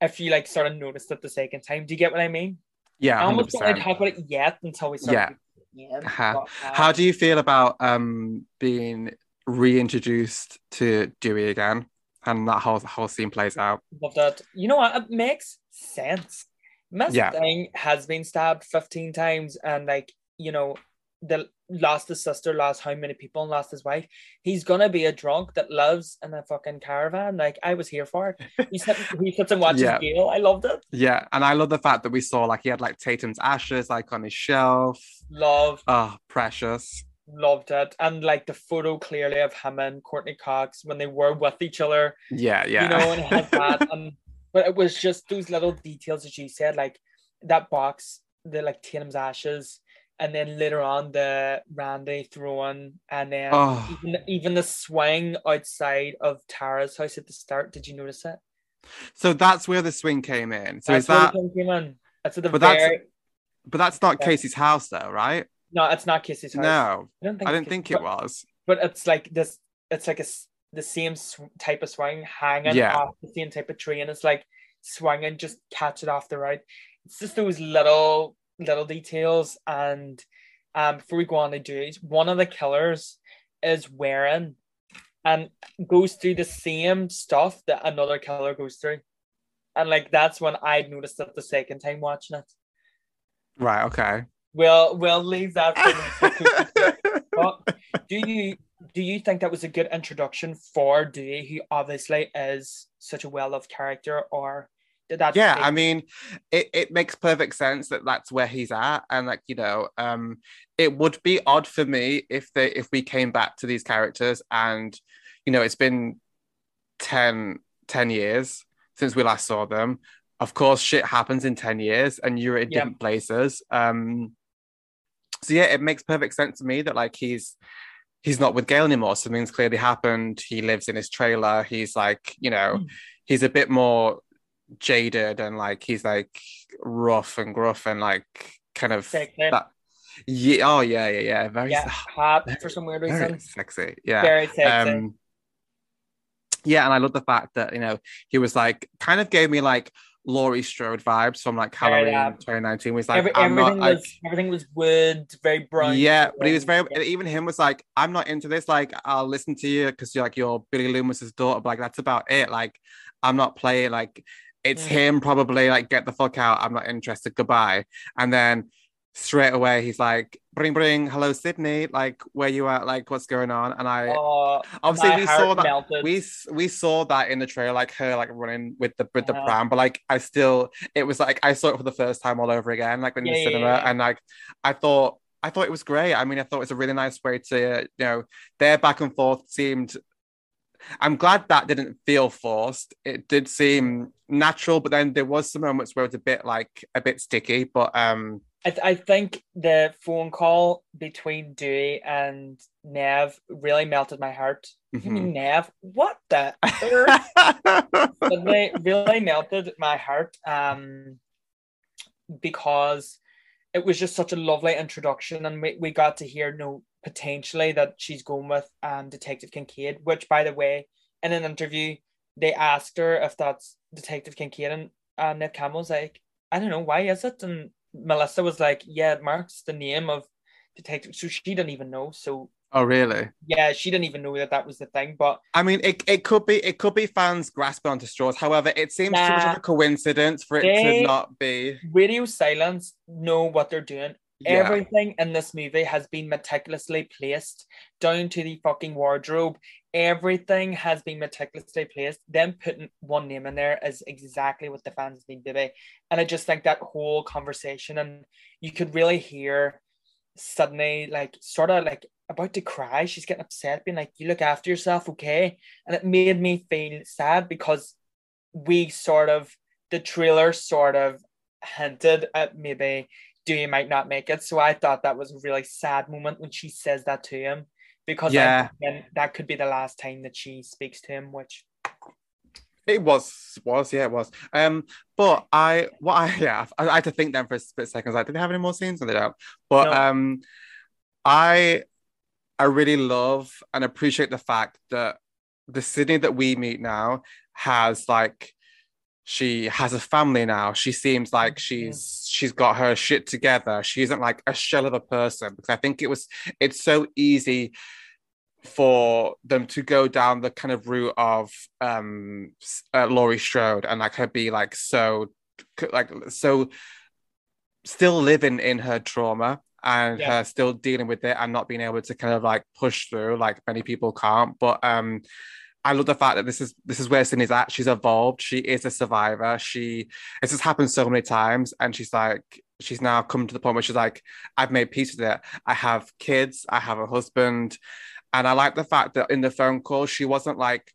if you like sort of noticed it the second time, do you get what I mean? yeah, I almost don't want to talk about it yet until we start. Yeah. Yeah. Uh-huh. How do you feel about um being reintroduced to Dewey again and that whole whole scene plays out? Love that. You know what? It makes sense. Miss Yeah. Has been stabbed 15 times and like, you know, the lost his sister, lost how many people, and lost his wife. He's gonna be a drunk that lives in a fucking caravan. Like I was here for it. He sits, he sits and watches Yeah. Gale. I loved it. Yeah, and I love the fact that we saw like he had like Tatum's ashes like on his shelf. Love, Oh, precious. loved it. And like the photo clearly of him and Courteney Cox when they were with each other. Yeah, yeah. you know, and had that. And but it was just those little details that you said, like that box, the like Tatum's ashes, and then later on the Randy throwing, and then Oh. even even the swing outside of Tara's house at the start. Did you notice it? so that's where the swing came in. So That's is that came in. That's at the But that's- very. but that's not Yeah. Casey's house though, right? No, it's not Casey's house. No, I don't think. I didn't think it was. But it's like this. It's like a the same sw- type of swing hanging Yeah. off the same type of tree, and it's like swinging, just catch it off the right. It's just those little little details. And um, before we go on to do it, one of the killers is wearing and goes through the same stuff that another killer goes through. And like that's when I noticed it the second time watching it. Right, okay. We'll we'll leave that for but do you do you think that was a good introduction for Dewey, who obviously is such a well-loved character, or did that? yeah i mean it, it makes perfect sense that that's where he's at and like you know um it would be odd for me if they if we came back to these characters and you know it's been 10 10 years since we last saw them of course, shit happens in 10 years and you're in Yeah. different places. Um, so yeah, it makes perfect sense to me that like he's he's not with Gale anymore. Something's clearly happened. He lives in his trailer. He's like, you know, Mm. he's a bit more jaded and like he's like rough and gruff and like kind of Sexy. that. Yeah. Oh yeah, yeah, yeah. Very, Yeah, hot for some weird very reason. sexy. Yeah. Very sexy. Um, yeah, and I love the fact that you know he was like kind of gave me like Laurie Strode vibes from like Very Halloween that. 2019. Was like Every, I'm everything not like was everything was wood, very brown. yeah, but he was very Yeah. even him was like I'm not into this. Like I'll listen to you because you're like you're Billy Loomis's daughter, but like that's about it. Like I'm not playing. Like it's Mm. him probably. Like get the fuck out. I'm not interested. Goodbye. And then straight away he's like bring bring hello Sidney like where you at like what's going on and I Oh, obviously we saw that melted. we we saw that in the trailer like her like running with the with the Uh-huh. pram but like I still it was like I saw it for the first time all over again like in Yeah, the yeah, cinema yeah. and like I thought I thought it was great I mean I thought it was a really nice way to you know their back and forth seemed I'm glad that didn't feel forced it did seem natural but then there was some moments where it was a bit like a bit sticky but um I, th- I think the phone call between Dewey and Neve really melted my heart. You mhm. mean Neve? What the? They really melted my heart um, because it was just such a lovely introduction, and we, we got to hear you know, potentially that she's going with um, Detective Kincaid, which, by the way, in an interview, they asked her if that's Detective Kincaid, and uh, Neve Campbell was like, I don't know, why is it? And Melissa was like, Yeah, it marks the name of Detective. So she didn't even know. So oh really yeah, she didn't even know that that was the thing. But I mean, it, it could be it could be fans grasping onto straws. However, it seems too much of a coincidence for it to not be. Radio Silence know what they're doing. Yeah. Everything in this movie has been meticulously placed down to the fucking wardrobe. Everything has been meticulously placed. Them putting one name in there is exactly what the fans need to be. And I just think that whole conversation, and you could really hear suddenly, like, sort of like about to cry. She's getting upset, being like, You look after yourself, okay? And it made me feel sad because we sort of, the trailer sort of hinted at maybe Dewey might not make it. So I thought that was a really sad moment when she says that to him because Yeah. that could be the last time that she speaks to him, which It was was yeah it was. Um, but I what I yeah I, I had to think then for a split second. I like, did they have any more scenes? And they don't. But No. um, I I really love and appreciate the fact that the Sidney that we meet now has like she has a family now. She seems like Mhm. she's she's got her shit together. She isn't like a shell of a person because I think it was it's so easy for them to go down the kind of route of um uh, Laurie Strode and like her be like so like so still living in her trauma and Yeah. her still dealing with it and not being able to kind of like push through like many people can't but um I love the fact that this is this is where Sidney's at. She's evolved. She is a survivor. She this has happened so many times, and she's like she's now come to the point where she's like, I've made peace with it. I have kids. I have a husband, and I like the fact that in the phone call she wasn't like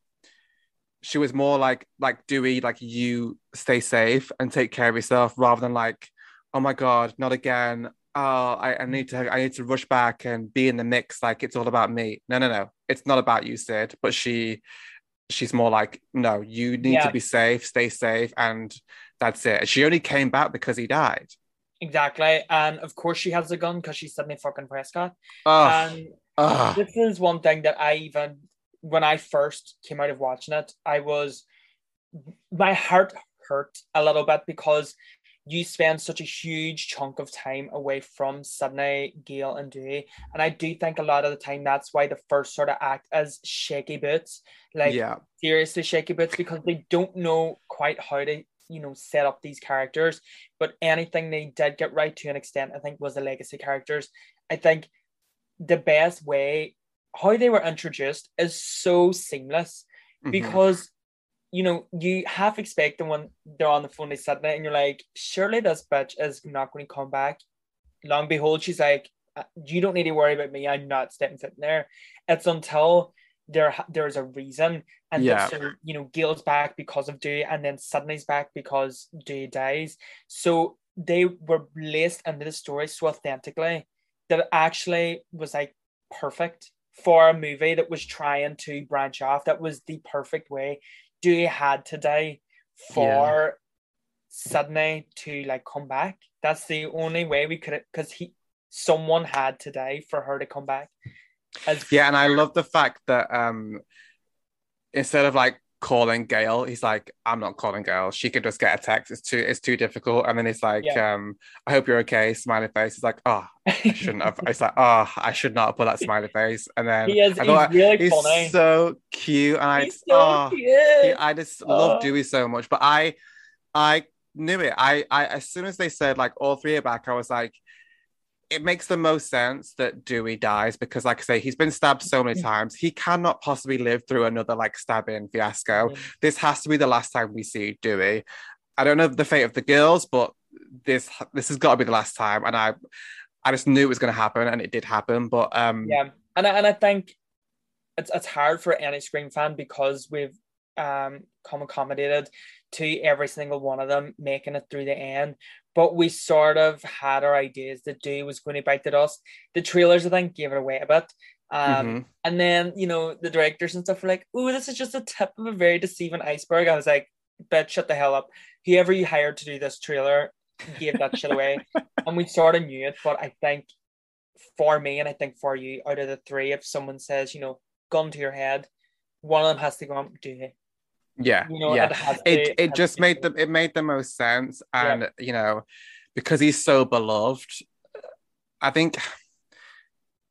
she was more like like Dewey, like you stay safe and take care of yourself, rather than like, oh my god, not again. Oh, I, I need to I need to rush back and be in the mix. Like it's all about me. No, no, no. It's not about you, Sid. But she she's more like, no, you need Yeah. to be safe, stay safe, and that's it. She only came back because he died. exactly. And of course she has a gun because she's Sidney fucking Prescott. Oh, And oh. this is one thing that I even when I first came out of watching it, I was my heart hurt a little bit because you spend such a huge chunk of time away from Sidney, Gale, and Dewey. And I do think a lot of the time that's why the first sort of act is shaky boots. Like yeah, seriously shaky boots because they don't know quite how to you know set up these characters but anything they did get right to an extent i think was the legacy characters i think the best way how they were introduced is so seamless Mhm. because you know you half expect them when they're on the phone they sit there and you're like surely this bitch is not going to come back. Long behold she's like "Uh, you don't need to worry about me. I'm not sitting sitting there. It's until there there's a reason and Yeah. so you know Gale's back because of Dewey and then Sidney's back because Dewey dies. So they were placed into the story so authentically that it actually was like perfect for a movie that was trying to branch off. That was the perfect way Dewey had to die for Sidney to like come back? That's the only way we could because he someone had to die for her to come back. As Yeah, and I love the fact that um instead of like calling Gale, he's like, I'm not calling Gale. She could just get a text. It's too it's too difficult. And then he's like, Yeah. um, I hope you're okay. Smiley face. He's like, oh, I shouldn't have. It's like, oh, I should not have put that smiley face. And then he is I he's thought, really he's funny so cute. And I so oh, cute he- I just love Oh. Dewey so much. But I I knew it. I I as soon as they said like all three are back, I was like, it makes the most sense that Dewey dies because, like I say, he's been stabbed so many times. He cannot possibly live through another like stabbing fiasco. Yeah. This has to be the last time we see Dewey. I don't know the fate of the girls, but this this has got to be the last time. And I I just knew it was going to happen, and it did happen. But um, yeah and I, and I think it's it's hard for any Scream fan because we've um come accommodated to every single one of them making it through the end but we sort of had our ideas. That Dewey was going to bite the dust. The trailers I think gave it away a bit. Um mhm. and then you know the directors and stuff were like oh this is just a tip of a very deceiving iceberg. I was like bet shut the hell up. Whoever you hired to do this trailer gave that shit away. And we sort of knew it but I think for me and I think for you out of the three if someone says you know gun to your head one of them has to go on do it yeah, you know yeah. it, it it just made good. the it made the most sense Yeah. and you know because he's so beloved i think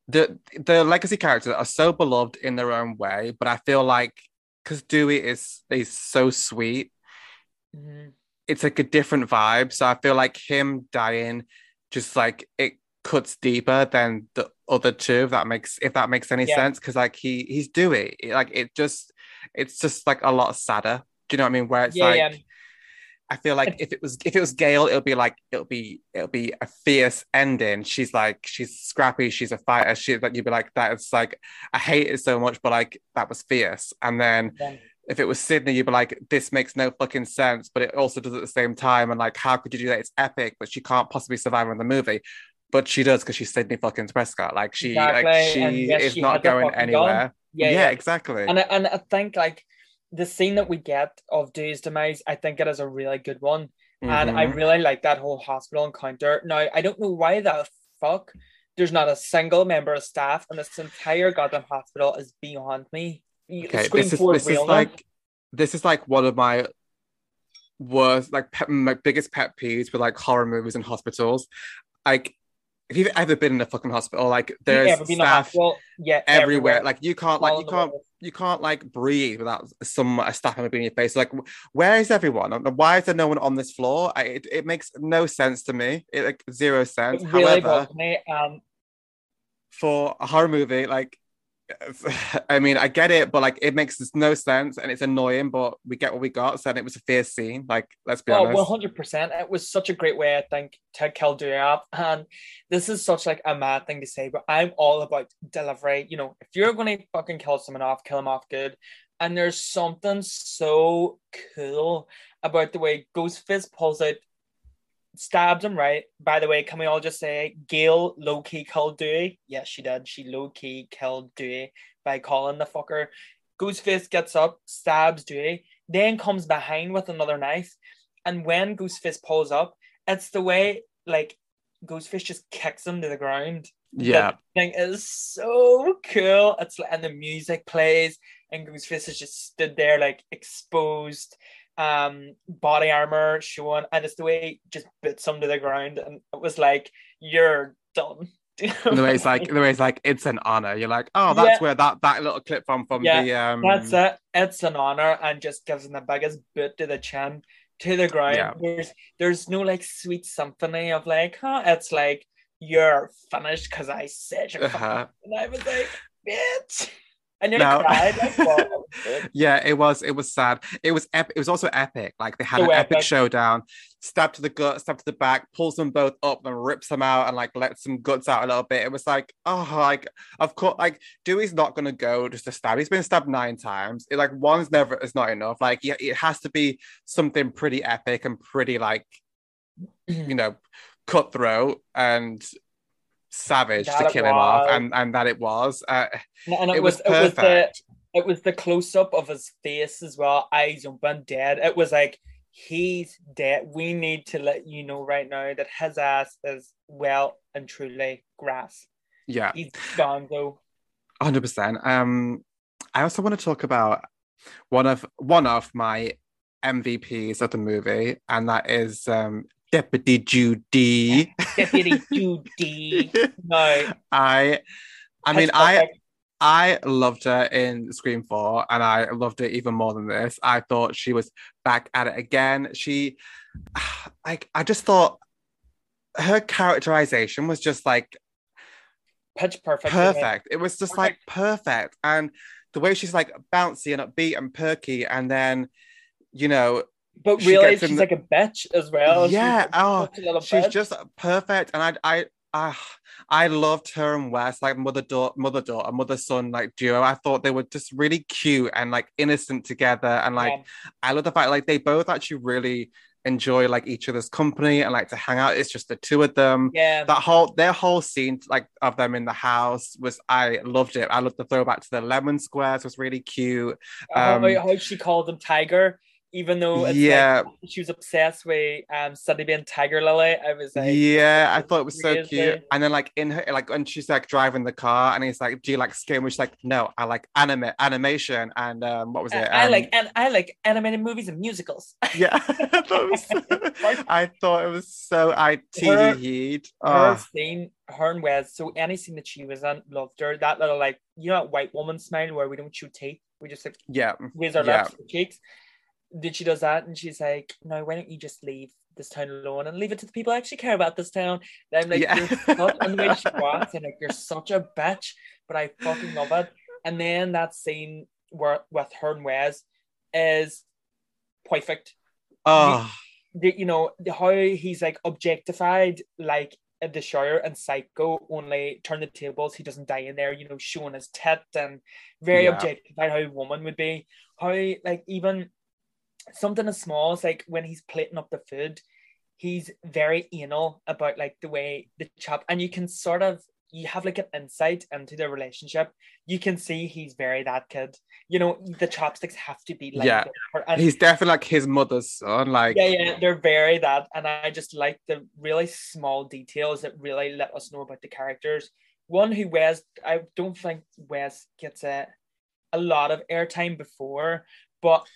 the the legacy characters are so beloved in their own way but i feel like because dewey is is so sweet Mhm. it's like a different vibe so i feel like him dying just like it cuts deeper than the other two if that makes if that makes any Yeah. sense because like he he's dewey like it just it's just like a lot sadder do you know what i mean where it's Yeah, like yeah. I feel like if it was if it was Gale, it'll be like it'll be it'll be a fierce ending. She's like she's scrappy, she's a fighter. She like you'd be like that. It's like I hate it so much, but like that was fierce. And then Yeah. if it was Sidney, you'd be like this makes no fucking sense, but it also does at the same time. And like how could you do that? It's epic, but she can't possibly survive in the movie. But she does because she's Sidney fucking Prescott. Like she like Exactly, and she yes, is she not going anywhere. gun. Yeah, Yeah, yeah. exactly. And I, and I think like the scene that we get of Dewey's demise, I think it is a really good one. And I Mhm. really like that whole hospital encounter. Now, I don't know why the fuck there's not a single member of staff in this entire goddamn hospital is beyond me. Okay Scream this is this is now. like this is like one of my worst like pet, my biggest pet peeves with like horror movies and hospitals like if you've ever been in a fucking hospital like there's ever been to staff? Yeah, everywhere. like you can't like you can't walls. you can't like breathe without some a staff member being in your face like where is everyone why is there no one on this floor I, it, it makes no sense to me it like zero sense It really however me. Um, for a horror movie, like, I mean, I get it, but like, it makes no sense and it's annoying, but we get what we got. So and it was a fierce scene. Like, let's be Oh, honest. 100%. It was such a great way, I think, to kill up. And this is such like a mad thing to say, but I'm all about delivery. You know, if you're going to fucking kill someone off, kill them off good. And there's something so cool about the way Ghostface pulls out, stabs him, right? By the way, can we all just say Gale low key killed Dewey? Yes, she did. She low key killed Dewey by calling the fucker. Ghostface gets up, stabs Dewey, then comes behind with another knife. And when Ghostface pulls up, it's the way like Ghostface just kicks him to the ground. yeah. That thing is so cool. It's like, and the music plays, and Ghostface is just stood there like exposed, um, body armor showing, and it's the way he just bits him to the ground, and it was like you're done. And the way it's like, the way it's like, it's an honor. You're like, oh, that's Yeah. where that that little clip from from Yeah, the um. That's it. It's an honor and just gives him the biggest boot to the chin, to the ground. Yeah. There's there's no like sweet symphony of like, huh? It's like you're finished because I said you're Uh-huh. And I was like, bitch. And you No. cried. Like, wow, that was good. yeah, it was. It was sad. It was. Ep- it was also epic. Like they had So an epic epic. showdown. Stab to the gut, stab to the back, pulls them both up and rips them out, and like lets some guts out a little bit. It was like, oh, like of course, like Dewey's not gonna go just to stab. He's been stabbed nine times. It, like one's never is not enough. Like yeah, it has to be something pretty epic and pretty like you know cutthroat and savage That to kill him off, and and that it was. Uh, And it, it was, was it was the perfect. it was the close up of his face as well, eyes open, dead. It was like he's dead. We need to let you know right now that his ass is well and truly grass. yeah. He's gone though. hundred percent. Um, I also want to talk about one of one of my MVPs of the movie, and that is um, Deputy Judy. Deputy Judy. No. I, I mean, I I loved her in Scream Four, and I loved it even more than this. I thought she was back at it again. She, like, I just thought her characterization was just like pitch perfect. perfect. It was just like perfect. And the way she's like bouncy and upbeat and perky, and then you know, But really, she's the- like a bitch as well. Yeah, like oh, such a little she's bitch. just perfect. And I I I I loved her and Wes, like mother daughter, mother daughter, mother son, like duo. I thought they were just really cute and like innocent together. And like Yeah. I love the fact like they both actually really enjoy like each other's company and like to hang out. It's just the two of them. yeah. that whole their whole scene like of them in the house was I loved it. I loved the throwback to the lemon squares was really cute. how, um, how she called them Tiger, even though it's Yeah. like she was obsessed with um Sunny being Tiger Lily. I was like, yeah, I thought it was so cute. And then like in her like when she's like driving the car and he's like, Do you like skin? She's like, No, I like anime animation and um what was it? I, I Um, like and I like animated movies and musicals. yeah, I thought it was, I thought it was so I Her- TD'd. Her Oh, scene, her and Wes. So any scene that she was in, loved her. That little like you know white woman smile where we don't chew teeth, we just like yeah, raise our Yeah. lips, cheeks. Did she does that and she's like, no, why don't you just leave this town alone and leave it to the people who actually care about this town? And I'm like, Yeah. you're such, and the way she walks, and like you're such a bitch, but I fucking love it. And then that scene where with her and Wes is perfect. oh, The, you know the, how he's like objectified, like the shower and Psycho. Only turn the tables, he doesn't die in there. You know, showing his tit and very Yeah. objectified how a woman would be. How like even something as small as like when he's plating up the food, he's very anal about like the way the chop, and you can sort of you have like an insight into their relationship. You can see he's very that kid. You know, the chopsticks have to be like Yeah. And he's definitely like his mother's son. Like yeah, yeah, they're very that, and I just like the really small details that really let us know about the characters. One who Wes, I don't think Wes gets a a lot of airtime before, but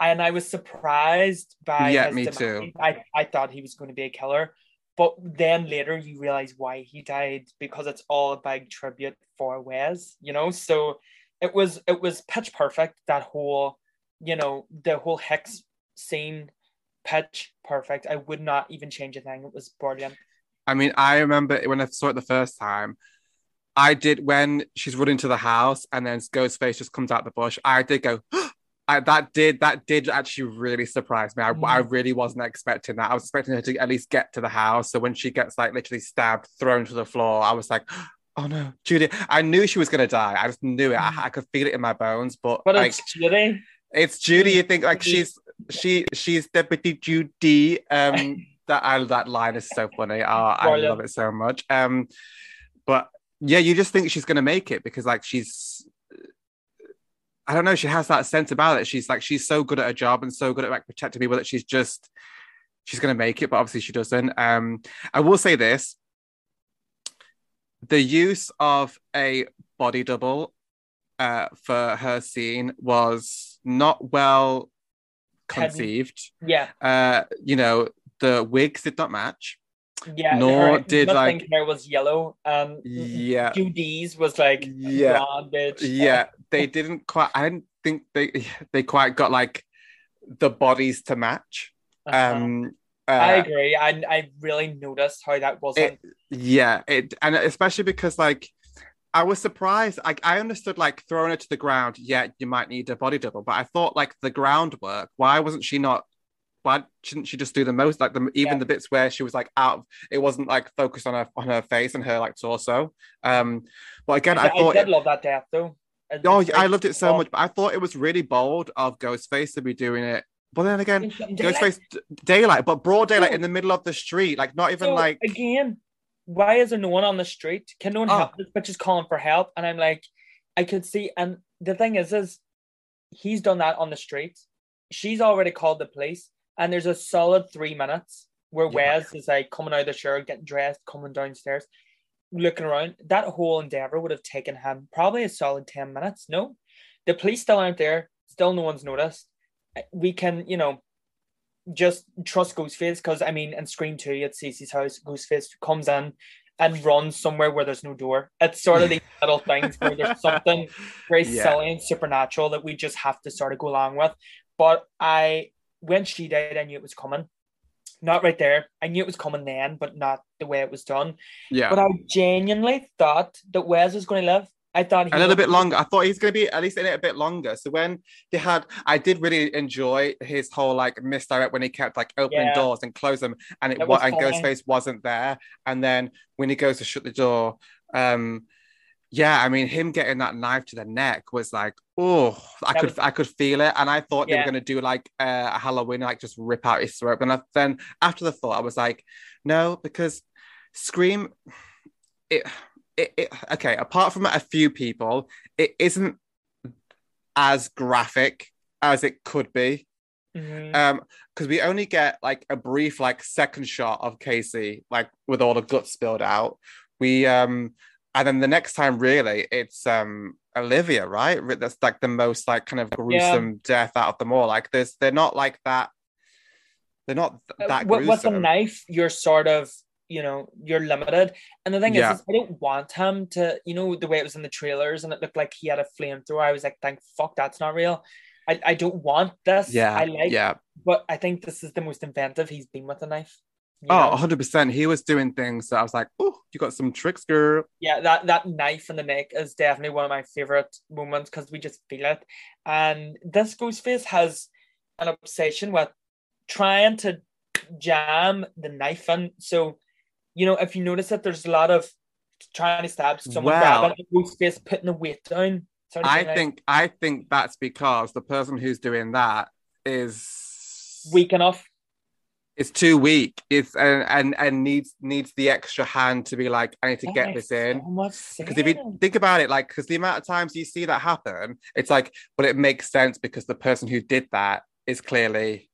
and I was surprised by Yeah, his me demise. too. I I thought he was going to be a killer, but then later you realize why he died because it's all a big tribute for Wes, you know. So it was it was pitch perfect that whole you know the whole hex scene pitch perfect i would not even change a thing it was brilliant I mean, I remember when I saw it the first time. I did when she's running to the house and then Ghostface just comes out the bush. I did go. I, that did that did actually really surprise me. I, I Mm. really wasn't expecting that. I was expecting her to at least get to the house. So when she gets like literally stabbed, thrown to the floor, I was like, "Oh no, Judy!" I knew she was gonna die. I just knew it. I, I could feel it in my bones. But, but like, it's Judy. it's Judy. You think like she's she she's Deputy Judy. Um, that I that line is so funny. Oh, I love it so much. Um, but yeah, you just think she's gonna make it because like she's. I don't know. She has that sense about it. She's like she's so good at her job and so good at like protecting people that she's just she's gonna make it. But obviously she doesn't. Um, I will say this: the use of a body double uh, for her scene was not well conceived. yeah Uh, you know, the wigs did not match. Yeah Nor her, did, like- hair was yellow um Yeah, Judy's was like yeah, yeah. They didn't quite. I didn't think they they quite got like the bodies to match. Uh-huh. Um, I uh, agree I, I really noticed how that wasn't yeah, it and especially because like I was surprised. I, I understood like throwing her to the ground. Yeah, you might need a body double, but I thought like the groundwork. Why wasn't she not? Why shouldn't she just do the most? Like the even Yeah. the bits where she was like out. Of, it wasn't like focused on her on her face and her like torso. Um, but again, I, I, thought. I did it- love that death though. Oh, yeah, I loved it so cool. much. But I thought it was really bold of Ghostface to be doing it. But then again, daylight. Ghostface daylight, but broad daylight No. in the middle of the street, like not even So, like. again, why is there no one on the street? Can no one Oh. help this bitch is calling for help? And I'm like, I could see, and the thing is, is he's done that on the street. She's already called the police, and there's a solid three minutes where Yeah. Wes is like coming out of the shower, getting dressed, coming downstairs, looking around. That whole endeavor would have taken him probably a solid 10 minutes. No, the police still aren't there, still no one's noticed. Uh, we can, you know, just trust Ghostface because I mean, in Scream 2 at Cici's house, Ghostface comes in and runs somewhere where there's no door. It's sort of these little things where there's something very Yeah. silly and supernatural that we just have to sort of go along with. But I, when she died, I knew it was coming. Not right there. I knew it was coming then, but not the way it was done. Yeah. But I genuinely thought that Wes was going to live. I thought he a little bit longer. I thought he's going to be at least in it a bit longer. So when they had, I did really enjoy his whole like misdirect when he kept like opening Yeah. doors and close them, and it was was and funny. Ghostface wasn't there. And then when he goes to shut the door, um, yeah, I mean him getting that knife to the neck was like, oh, I That could was- I could feel it, and I thought they were going to do like uh, a Halloween, like just rip out his throat. And I, then after the thought, I was like, no, because Scream, it it, it okay apart from a few people it isn't as graphic as it could be Mhm. um because we only get like a brief like second shot of casey like with all the guts spilled out we um and then the next time really it's um olivia right that's like the most like kind of gruesome death out of them all like there's they're not like that they're not th- that Uh, with, with gruesome knife, you're sort of, you know, you're limited. And the thing Yeah. is, is, I don't want him to, you know, the way it was in the trailers and it looked like he had a flamethrower. I was like, thank fuck, that's not real. I, I don't want this. yeah I like, yeah but I think this is the most inventive he's been with a knife. You Oh, know? 100%. He was doing things that I was like, oh, you got some tricks, girl. yeah, that that knife in the neck is definitely one of my favorite moments because we just feel it. And this Ghostface has an obsession with trying to jam the knife in. So, you know, if you notice that there's a lot of trying to stab someone, Well- grabbing Ghostface, putting the weight down. I like, think I think that's because the person who's doing that is weak enough. It's too weak. It's and and and needs needs the extra hand to be like, I need to get this in. Because if you think about it, like, because the amount of times you see that happen, it's like, but it makes sense because the person who did that is clearly,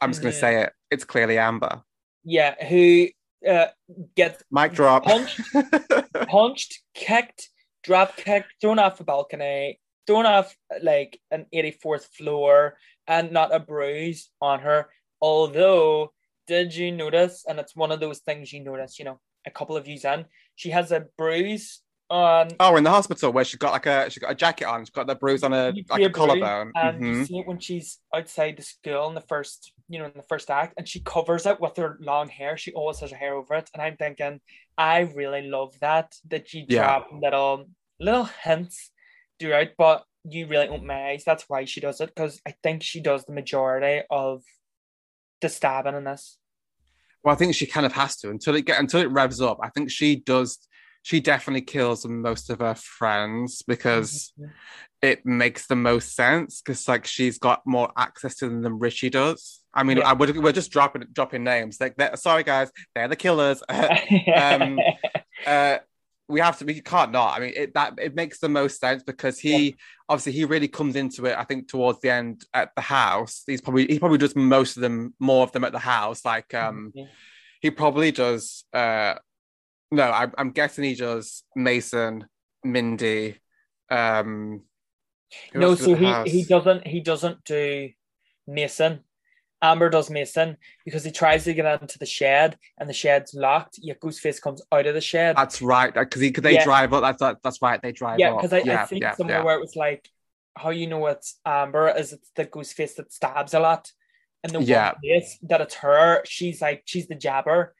I'm just going to say it, it's clearly Amber. yeah, who uh, gets Mic drop. punched punched, kicked, drop kicked, thrown off a balcony, thrown off like an 84th floor, and not a bruise on her. Although, did you notice? And it's one of those things you notice, you know, a couple of years in, she has a bruise on. oh, in the hospital where she's got like a she got a jacket on, She's got the bruise on a like a collarbone. And you Mhm. see it when she's outside the school in the first, you know, in the first act, and she covers it with her long hair. She always has her hair over it, and I'm thinking, I really love that that you Yeah. drop little little hints throughout, but you really open my eyes. That's why she does it because I think she does the majority of the stabbing in this. Well, I think she kind of has to until it get until it revs up. I think she does. She definitely kills most of her friends because Mhm. it makes the most sense because like she's got more access to them than Richie does. I mean, Yeah. I would, we're just dropping dropping names. Like, sorry guys, they're the killers. Um, uh, we have to. We can't not. I mean, it that it makes the most sense because he obviously he really comes into it. I think towards the end at the house, he's probably he probably does most of them, more of them at the house. Like, um, Mhm. he probably does. Uh, no, I, I'm guessing he does Mason, Mindy. Um, no, so he house? he doesn't he doesn't do Mason. Amber does Mason because he tries to get into the shed and the shed's locked. Yet Ghostface comes out of the shed. That's right, because he they Yeah. drive up. That's that, that's right. They drive yeah, up. because I, yeah, I think yeah, somewhere yeah. where it was like how you know it's Amber is it's the Ghostface that stabs a lot. And the Yeah. one place that it's her, she's like she's the jabber.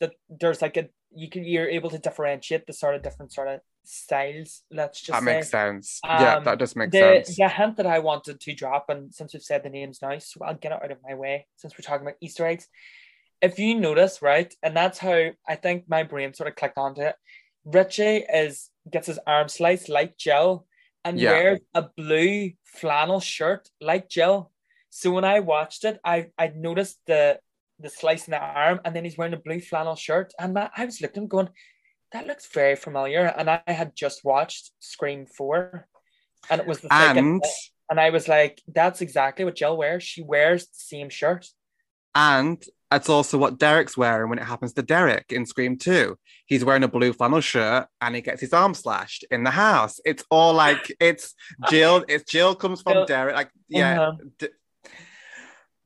That there's like a you can you're able to differentiate the sort of different sort of styles. Let's just that say. makes sense. yeah, Um, that does make the, sense. the hint that I wanted to drop, and since we've said the names now, so I'll get it out of my way since we're talking about Easter eggs. If you notice, right, and that's how I think my brain sort of clicked onto it. Richie is gets his arm sliced like Jill and Yeah. wears a blue flannel shirt like Jill. So when I watched it, I I noticed the the slice in the arm, and then he's wearing a blue flannel shirt, and that, I was looking, going, that looks very familiar. And I had just watched Scream Four, and it was the second and and I was like, that's exactly what Jill wears. She wears the same shirt. and it's also what Derek's wearing when it happens to Derek in Scream 2. He's wearing a blue flannel shirt and he gets his arm slashed in the house. It's all like it's Jill. It's Jill comes from Jill- Derek. Like yeah, Uh-huh. d-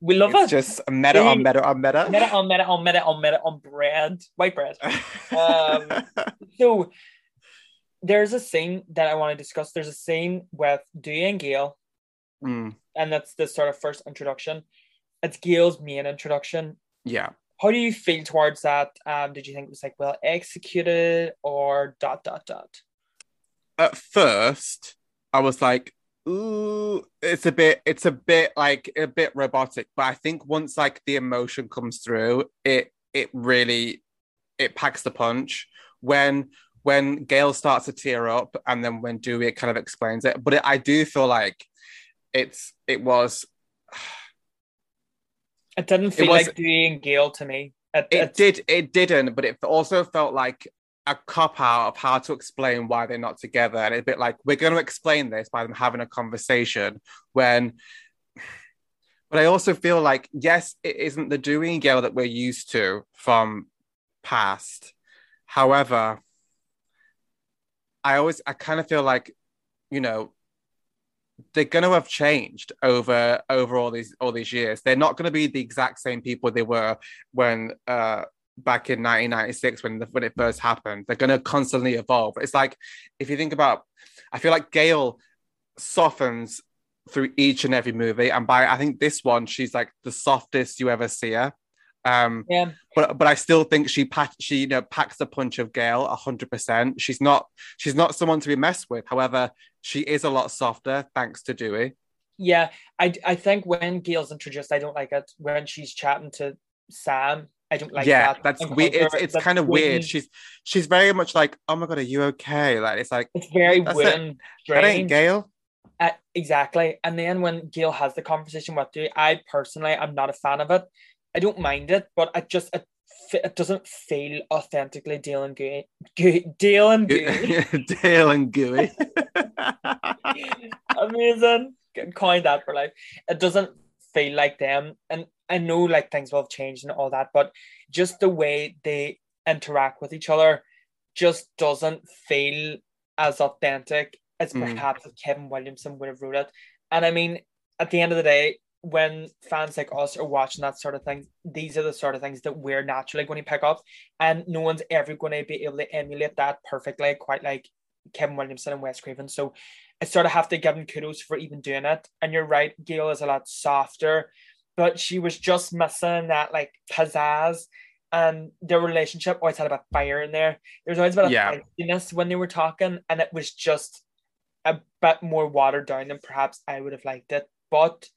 We love it's it. just a meta on meta on meta. Meta on meta on meta on meta on bread, white bread. Um, So there's a scene that I want to discuss. There's a scene with Dewey and Gale, Mm, and that's the sort of first introduction. It's Gale's main introduction. yeah. How do you feel towards that? Um, did you think it was like well executed or dot dot dot? At first, I was like, ooh, it's a bit, it's a bit like a bit robotic. But I think once like the emotion comes through, it it really it packs the punch. When when Gale starts to tear up, and then when Dewey kind of explains it. But it, I do feel like it's it was It didn't feel was- like Dewey and Gale to me. It, it did it didn't but it also felt like a cop out of how to explain why they're not together and it's a bit like we're going to explain this by them having a conversation when but i also feel like yes it isn't the doing Gale that we're used to from past. However i always i kind of feel like you know they're going to have changed over over all these all these years. They're not going to be the exact same people they were when uh back in 1996 when the, when it first happened they're going to constantly evolve. It's like if you think about i feel like gale softens through each and every movie and by i think this one she's like the softest you ever see her. Um yeah. but but i still think she pack, she you know packs the punch of gale 100% she's not she's not someone to be messed with. However she is a lot softer thanks to dewey. Yeah, I I think when Gale's introduced, I don't like it. When she's chatting to Sam, I don't like yeah that. that's weird it's, it's That's kind of weird she's she's very much like oh my god are you okay like it's like It's very wooden, that ain't gale Uh, exactly. And then when Gale has the conversation with you, I personally am not a fan of it. I don't mind it, but it just it, it doesn't feel authentically Dale and Gooey. Goo- Dale and Gooey. dale and gooey Amazing. Coin that for life. It doesn't feel like them. And I know like things will have changed and all that, but just the way they interact with each other just doesn't feel as authentic as Mm. perhaps if Kevin Williamson would have wrote it. And I mean, at the end of the day, when fans like us are watching that sort of thing, these are the sort of things that we're naturally going to pick up, and no one's ever going to be able to emulate that perfectly, quite like Kevin Williamson and Wes Craven. So I sort of have to give him kudos for even doing it. And you're right, Gale is a lot softer, but she was just missing that like pizzazz. And their relationship oh, always had a bit of fire in there. There was always a bit of Yeah. feistiness when they were talking, and it was just a bit more watered down than perhaps I would have liked it. But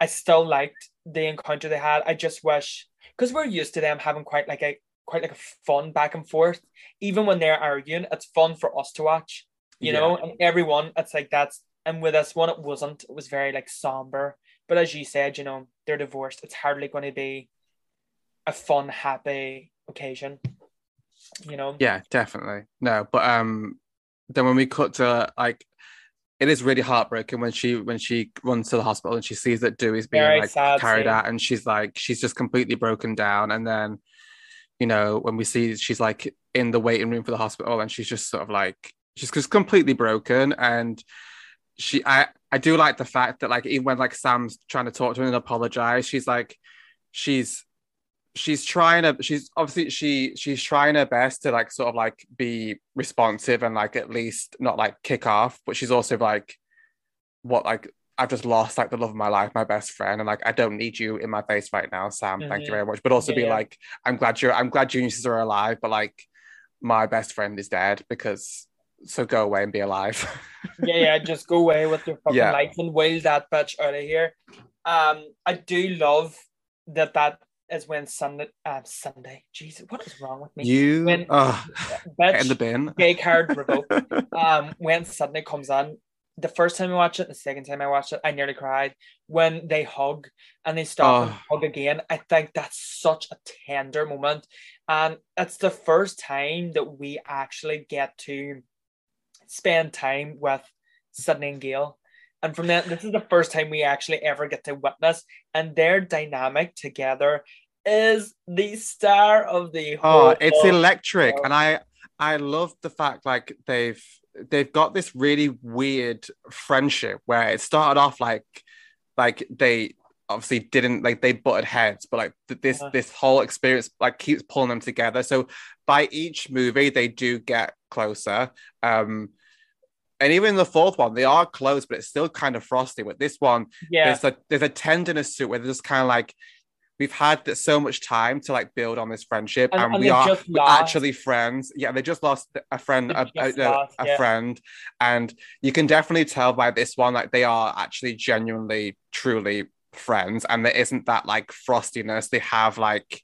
I still liked the encounter they had. I just wish because we're used to them having quite like a quite like a fun back and forth. Even when they're arguing, it's fun for us to watch. You Yeah. know, and everyone, it's like that's and with this one, it wasn't. It was very like somber. But as you said, you know, they're divorced. It's hardly going to be a fun, happy occasion. You know. Yeah, definitely. No, but um then when we cut to like it is really heartbreaking when she when she runs to the hospital and she sees that Dewey's being Very like carried scene. out and she's like she's just completely broken down and then you know when we see she's like in the waiting room for the hospital and she's just sort of like she's just completely broken and she I I do like the fact that like even when like Sam's trying to talk to her and apologize she's like she's she's trying to she's obviously she she's trying her best to like sort of like be responsive and like at least not like kick off but she's also like what like I've just lost like the love of my life, my best friend, and like I don't need you in my face right now, Sam. Mm-hmm. Thank you mm-hmm. very much. But also yeah, be yeah. like, I'm glad you're, I'm glad geniuses are alive, but like my best friend is dead because so go away and be alive. yeah, yeah, just go away with your fucking yeah. life and whale that bitch out of here. Um, I do love that that is when Sunday, uh, Sunday, Jesus, what is wrong with me? You, when oh, bitch, in the bin, gay card revoked. um, when Sunday comes on, the first time I watched it, the second time I watched it, I nearly cried when they hug and they stop oh. and hug again. I think that's such a tender moment, and it's the first time that we actually get to spend time with Sidney and Gale. And from that, this is the first time we actually ever get to witness, and their dynamic together is the star of the Oh, it's electric, show. and I I love the fact like they've they've got this really weird friendship where it started off like like they obviously didn't like they butted heads but like this uh this whole experience like keeps pulling them together so by each movie they do get closer um and even the fourth one they are close but it's still kind of frosty. With this one yeah. there's a there's a tenderness to it where they're just kind of like we've had so much time to like build on this friendship and, and, and we are actually friends. Yeah they just lost a friend a, a, lost, a yeah. friend. And you can definitely tell by this one like they are actually genuinely truly friends. And there isn't that like frostiness. They have like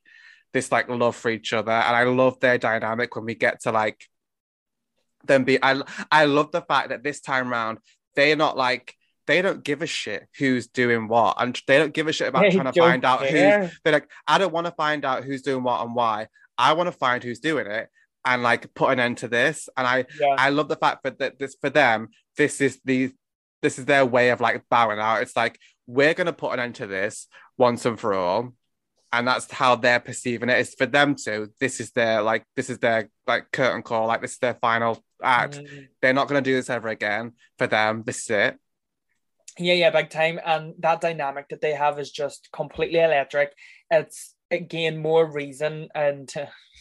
this like love for each other. And i love their dynamic when we get to like them be i i love the fact that this time around they're not like they don't give a shit who's doing what. And they don't give a shit about they trying to find out care. who's they're like i don't want to find out who's doing what and why. I want to find who's doing it and like put an end to this. And i yeah. i love the fact that this for them this is the this is their way of like bowing out. It's like we're going to put an end to this once and for all. And that's how they're perceiving it. It's for them to this is their like this is their like curtain call. Like this is their final act. Mm. they're not going to do this ever again. For them this is it. Yeah yeah big time. And that dynamic that they have is just completely electric. It's again more reason and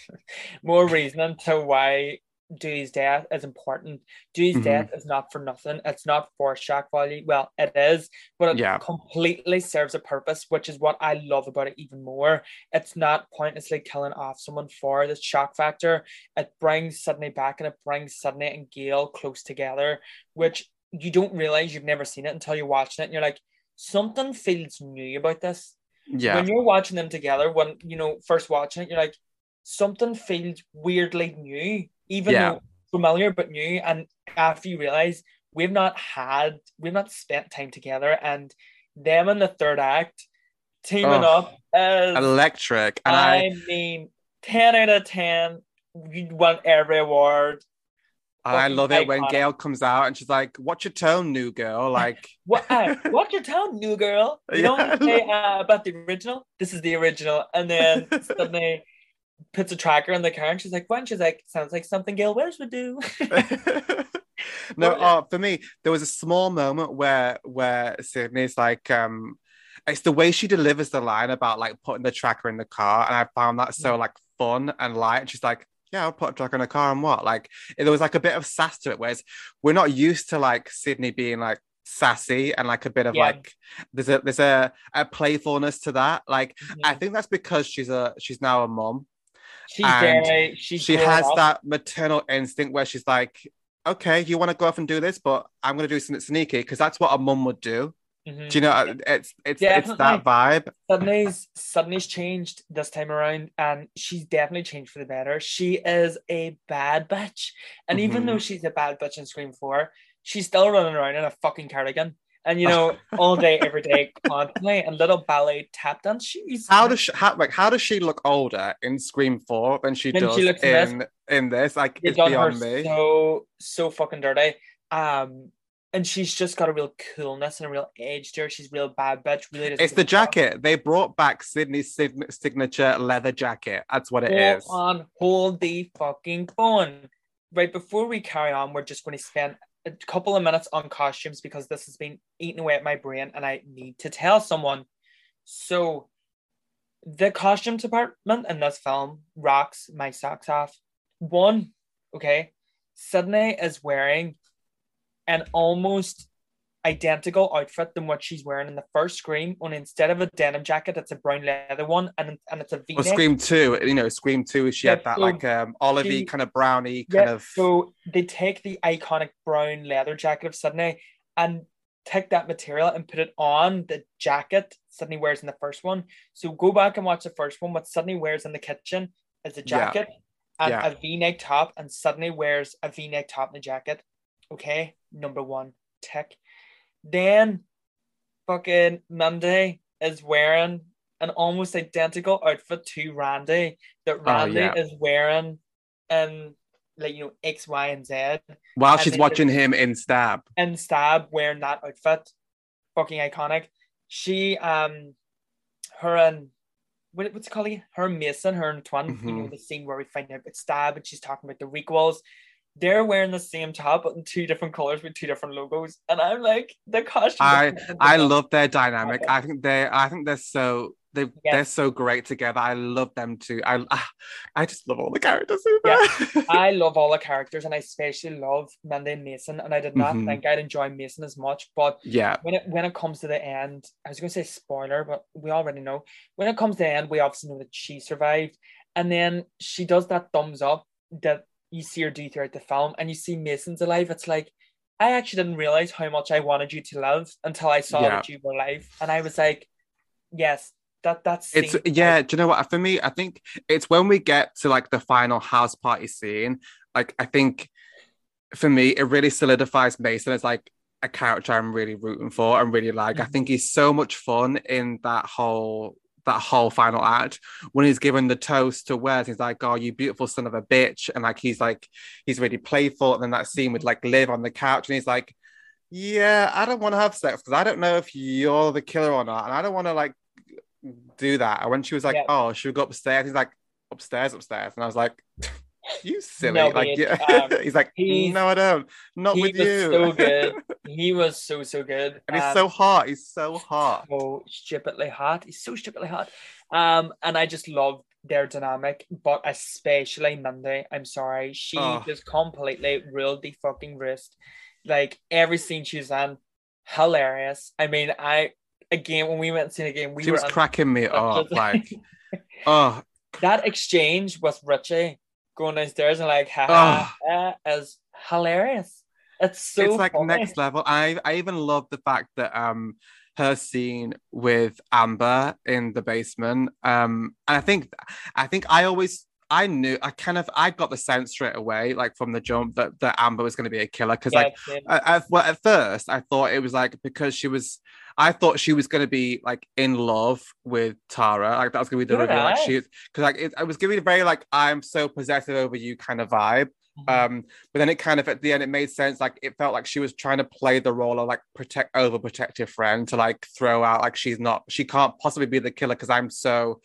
more reason to why Dewey's death is important. Dewey's mm-hmm. death is not for nothing. It's not for shock value. Well, it is, but it yeah. completely serves a purpose, which is what I love about it even more. It's not pointlessly killing off someone for the shock factor. It brings Sidney back and it brings Sidney and Gale close together, which you don't realize you've never seen it until you're watching it and you're like, something feels new about this. Yeah. When you're watching them together, when you know, first watching it, you're like, something feels weirdly new even yeah. though familiar but new. And after you realize we've not had, we've not spent time together, and them in the third act teaming oh, up is electric. And I, I mean, 10 out of 10, you won every award. I love it when Gale comes out and she's like, "What's your tone, new girl?" Like, what? Uh, what's your tone, new girl? You yeah. know say, uh, about the original. This is the original, and then suddenly puts a tracker in the car and she's like, when? She's like, sounds like something Gale Weathers would do. no, uh, for me, there was a small moment where where Sidney's like, um, it's the way she delivers the line about like putting the tracker in the car, and I found that so like fun and light. And she's like, yeah, I'll put a tracker in the car and what? Like there was like a bit of sass to it, whereas we're not used to like Sidney being like sassy and like a bit of yeah. like there's a there's a, a playfulness to that. Like mm-hmm. I think that's because she's a she's now a mom She's and She's she has up. that maternal instinct where she's like, okay, you want to go off and do this, but I'm going to do something sneaky because that's what a mum would do. Mm-hmm. Do you know? It's it's definitely. it's that vibe. Sidney's Sidney's changed this time around, and she's definitely changed for the better. She is a bad bitch, and mm-hmm. even though she's a bad bitch in Scream Four, she's still running around in a fucking cardigan and you know all day every day constantly and little ballet tap dance shoes how does she how, like how does she look older in scream 4 than she does she in this. in this like it's beyond me so so fucking dirty um and she's just got a real coolness and a real edge to her. She's real bad bitch. Really, it's the jacket. They brought back Sidney's signature leather jacket. That's what it hold is. On, hold the fucking phone. Right before we carry on, we're just going to spend a couple of minutes on costumes because this has been eating away at my brain and I need to tell someone. So, the costume department in this film rocks my socks off. One, okay, Sidney is wearing an almost identical outfit than what she's wearing in the first Scream. Only instead of a denim jacket, it's a brown leather one, and and it's a V. Well, Scream Two, you know, Scream Two, she Yeah, had that so like um olivey she- kind of browny kind of. so they take the iconic brown leather jacket of Sidney and take that material and put it on the jacket Sidney wears in the first one. So go back and watch the first one. What Sidney wears in the kitchen is a Yeah. jacket and Yeah. a V-neck top, and Sidney wears a V-neck top and a jacket. Okay, number one, tick. Then fucking Mindy is wearing an almost identical outfit to Randy that Randy Oh, yeah. is wearing and like you know X, Y, and Z. While and she's watching him in Stab. And Stab wearing that outfit. Fucking iconic. She um her and what, what's it called again? Her Mason, her and Twin, you know, Mhm. the scene where we find out it's Stab and she's talking about the requels. They're wearing the same top but in two different colors with two different logos. And I'm like, the costume. I I love their dynamic. I think they I think they're so they Yeah. they're so great together. I love them too. I I just love all the characters there. I love all the characters and I especially love Mindy and Mason. And I did not Mhm. think I'd enjoy Mason as much, but yeah. when it when it comes to the end, I was going to say spoiler, but we already know. When it comes to the end, we obviously know that she survived, and then she does that thumbs up that you see her do throughout the film, and you see Mason's alive. It's like I actually didn't realize how much I wanted you to live until I saw Yeah. that you were alive, and I was like, yes, that that's It's yeah, do you know what? For me, I think it's when we get to like the final house party scene, like I think for me, it really solidifies Mason as like a character I'm really rooting for and really like. I mm-hmm. think he's so much fun in that whole that whole final act when he's given the toast to Wes, he's like, Oh, you beautiful son of a bitch. And like he's like he's really playful. And then that scene with like Liv on the couch, and he's like, Yeah, I don't want to have sex because I don't know if you're the killer or not. And I don't want to like do that. And when she was like, Yeah. Oh, should we go upstairs? He's like, Upstairs, upstairs. And I was like, You silly. No, like, yeah. um, he's like, he's- No, I don't. Not he with was you. so good. He was so so good, and he's Um, so hot. He's so hot. so stupidly hot. He's so stupidly hot. Um, and I just love their dynamic, but especially Mindy. I'm sorry, she Oh. just completely ruled the fucking wrist. Like every scene she's in, hilarious. I mean, I again when we went and seen a game, we she were was cracking me up. Like, oh, that exchange with Richie going downstairs and like, is hilarious. It's so it's like funny. next level. I I even love the fact that um her scene with Amber in the basement. Um, and I think I think I always I knew I kind of I got the sense straight away, like from the jump, that that Amber was going to be a killer because Yeah, like at, at, well, at first I thought it was like because she was I thought she was going to be like in love with Tara like that was going to be the did reveal like she because like it, I was giving a very like I'm so possessive over you kind of vibe um but then it kind of at the end it made sense like it felt like she was trying to play the role of like protect overprotective friend to like throw out like she's not she can't possibly be the killer because I'm so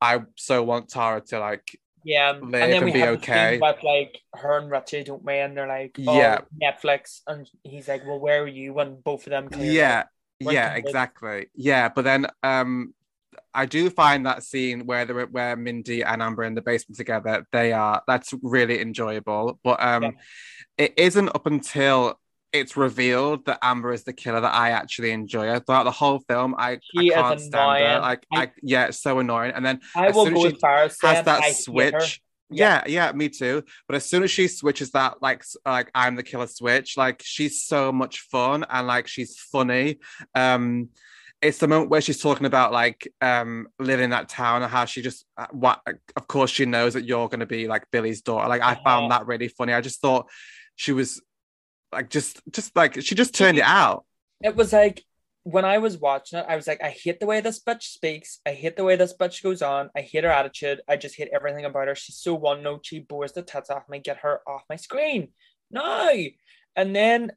I so want Tara to like Yeah, and then and we be have okay. with like her and Richie don't mind. They're like, oh, Yeah. Netflix, and he's like, well, where were you when both of them? yeah up? Yeah exactly. Yeah but then um i do find that scene where they're where mindy and amber in the basement together they are that's really enjoyable but um Yeah. it isn't up until it's revealed that amber is the killer that i actually enjoy. Throughout the whole film i, I She is can't stand her. like I- I, yeah it's so annoying. And then I as will soon as go she as far as has that I switch yeah. yeah me too. But as soon as she switches that like like i'm the killer switch like she's so much fun and like she's funny. Um it's the moment where she's talking about like um living in that town and how she just uh, what of course she knows that you're going to be like billy's daughter. Like i Uh-huh. found that really funny. I just thought she was like just just like she just turned it out. It was like when I was watching it, I was like, I hate the way this bitch speaks. I hate the way this bitch goes on. I hate her attitude. I just hate everything about her. She's so one note. She bores the tits off me. Get her off my screen. No. And then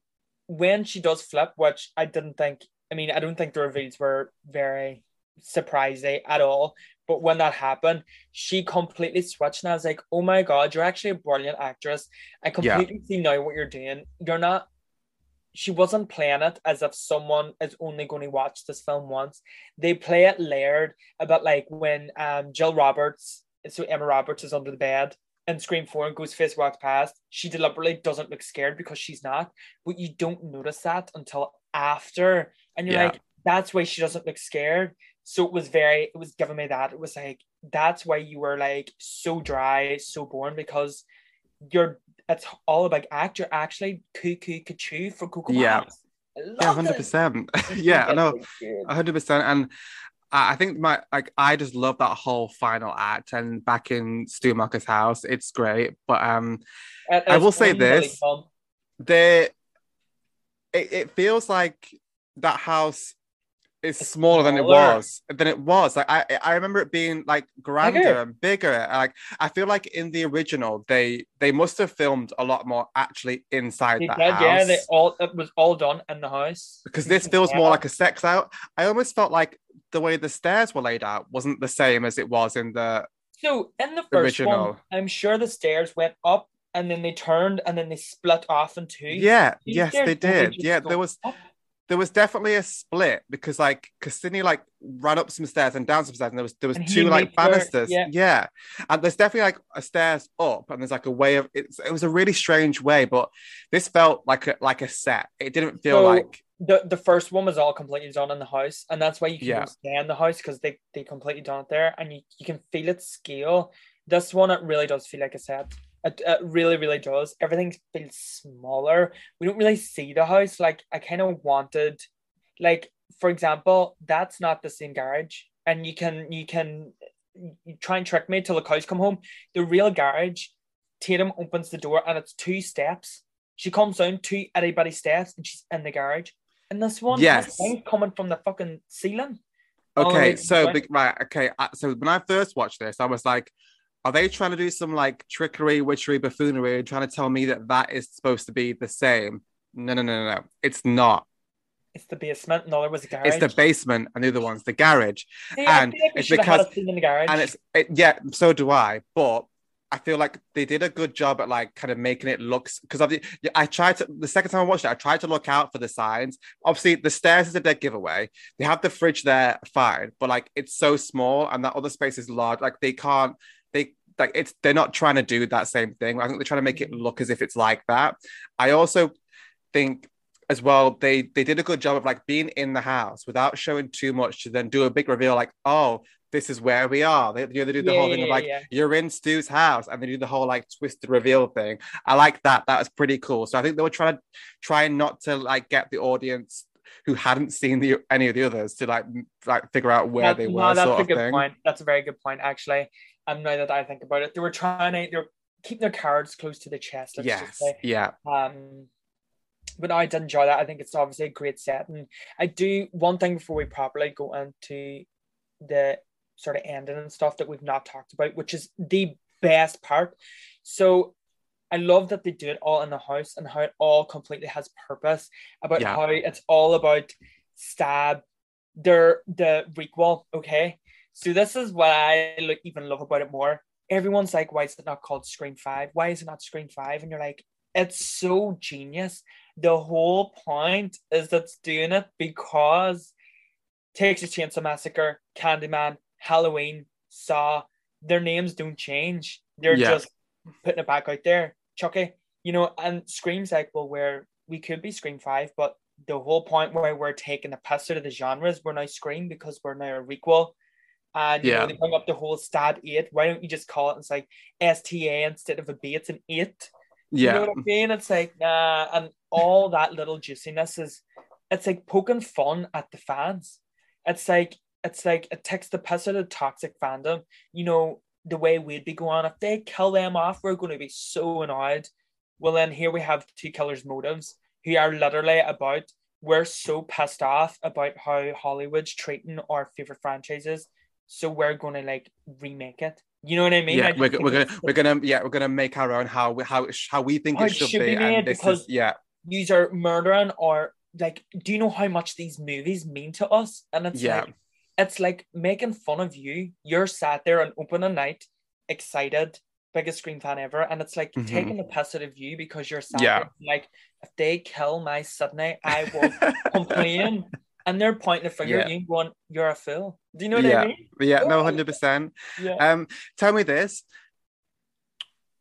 when she does flip, which I didn't think, I mean, I don't think the reveals were very surprising at all. But when that happened, she completely switched. And I was like, oh my God, you're actually a brilliant actress. I completely see now what you're doing. You're not she wasn't playing it as if someone is only going to watch this film once. They play it layered about like when um Jill Roberts, so Emma Roberts is under the bed and Scream 4 and Ghostface walks past. She deliberately doesn't look scared because she's not, but you don't notice that until after, and you're Yeah. like, that's why she doesn't look scared. So it was very, it was giving me that. It was like, that's why you were like so dry, so born because you're, it's all about act. You're actually cuckoo cuckoo for Coco Yeah. Yeah, hundred percent. Yeah, I know. hundred percent. And I think my like I just love that whole final act and back in Stu Macher's house. It's great. But um It I will say this. fun. there it, it feels like that house It's smaller than it was than it was like i i remember it being like grander Bigger. and bigger like i feel like in the original they they must have filmed a lot more actually inside that did, house yeah. They all it was all done in the house because this feels more like a sex out i almost felt like the way the stairs were laid out wasn't the same as it was in the So in the first one, Original. I'm sure the stairs went up and then they turned and then they split off in two. yeah These yes they did yeah there was up. There was definitely a split because like Cassini like ran up some stairs and down some stairs and there was there was And two like made sure- banisters yeah. yeah. and there's definitely like a stairs up and there's like a way of it's it was a really strange way but this felt like a like a set it didn't feel So, like The the first one was all completely done in the house, and that's why you can Yeah. stay in the house because they, they completely done it there and you, you can feel its scale. This one it really does feel like a set. It, it really, really does. Everything feels smaller. We don't really see the house. Like I kind of wanted like for example, that's not the same garage. And you can you can you try and trick me till the cows come home. The real garage, Tatum opens the door and it's two steps. She comes down two itty bitty steps and she's in the garage. And this one, Yes. has coming from the fucking ceiling. all the way okay so big right okay uh, so when I first watched this I was like are they trying to do some like trickery witchery buffoonery and trying to tell me that that is supposed to be the same? No no no no no. It's not. It's the basement, and the other was the garage. it's the basement and the other one's the garage. And it's should have had because- a in the garage. and it's it, yeah so do i but i feel like they did a good job at like kind of making it look because i tried to the second time i watched it i tried to look out for the signs. Obviously the stairs is a dead giveaway. They have the fridge there fine but like it's so small and that other space is large. Like they can't they like it's they're not trying to do that same thing. I think they're trying to make it mm-hmm. look as if it's like that. I also think as well they they did a good job of like being in the house without showing too much to then do a big reveal like oh this is where we are. They, you know, they do the Yeah, whole thing of yeah, like yeah. you're in Stu's house and they do the whole like twisted reveal thing. I like that. That was pretty cool. So I think they were trying to trying not to like get the audience who hadn't seen the any of the others to like like figure out where That- they no, were that's sort a of good thing. point. That's a very good point, actually. Now that I think about it, they were trying to they were keeping their cards close to the chest. Let's just yes say. yeah Um, but no, I did enjoy that. I think it's obviously a great set, and I do one thing before we properly go into the sort of ending and stuff that we've not talked about, which is the best part. So I love that they do it all in the house and how it all completely has purpose about Yeah. how it's all about stab their the requel. Okay, so this is what I like even love about it more. Everyone's like, why is it not called Scream Five? Why is it not Scream Five? And you're like, it's so genius. The whole point is that's doing it because Texas Chainsaw Massacre, Candyman, Halloween, Saw, their names don't change. They're Yeah. just putting it back out there. Chucky, you know, and Scream's like, well, where we could be Scream 5, but the whole point where we're taking the piss out of the genres, we're now Scream because we're now a requel. And you know, Yeah. they bring up the whole Stab eight. Why don't you just call it it's like STA instead of a B? It's an eight. You yeah know what I mean? It's like, nah, and all that little juiciness is it's like poking fun at the fans. It's like it's like it takes the piss out of toxic fandom. You know, the way we'd be going, if they kill them off, we're gonna be so annoyed. Well then here we have two killers' motives who are literally about we're so pissed off about how Hollywood's treating our favorite franchises. So we're gonna like remake it. You know what I mean? yeah I we're, we're gonna we're gonna yeah we're gonna make our own how we how how we think it should, be, made and this because- is yeah these are murdering or like do you know how much these movies mean to us and it's Yeah. like it's like making fun of you you're sat there on opening night excited biggest screen fan ever and it's like Mhm. taking the piss out of you because you're sat Yeah. like if they kill my Sidney I will complain and they're pointing a finger at you going you're a fool do you know what Yeah. I mean yeah no 100% yeah Um, tell me this.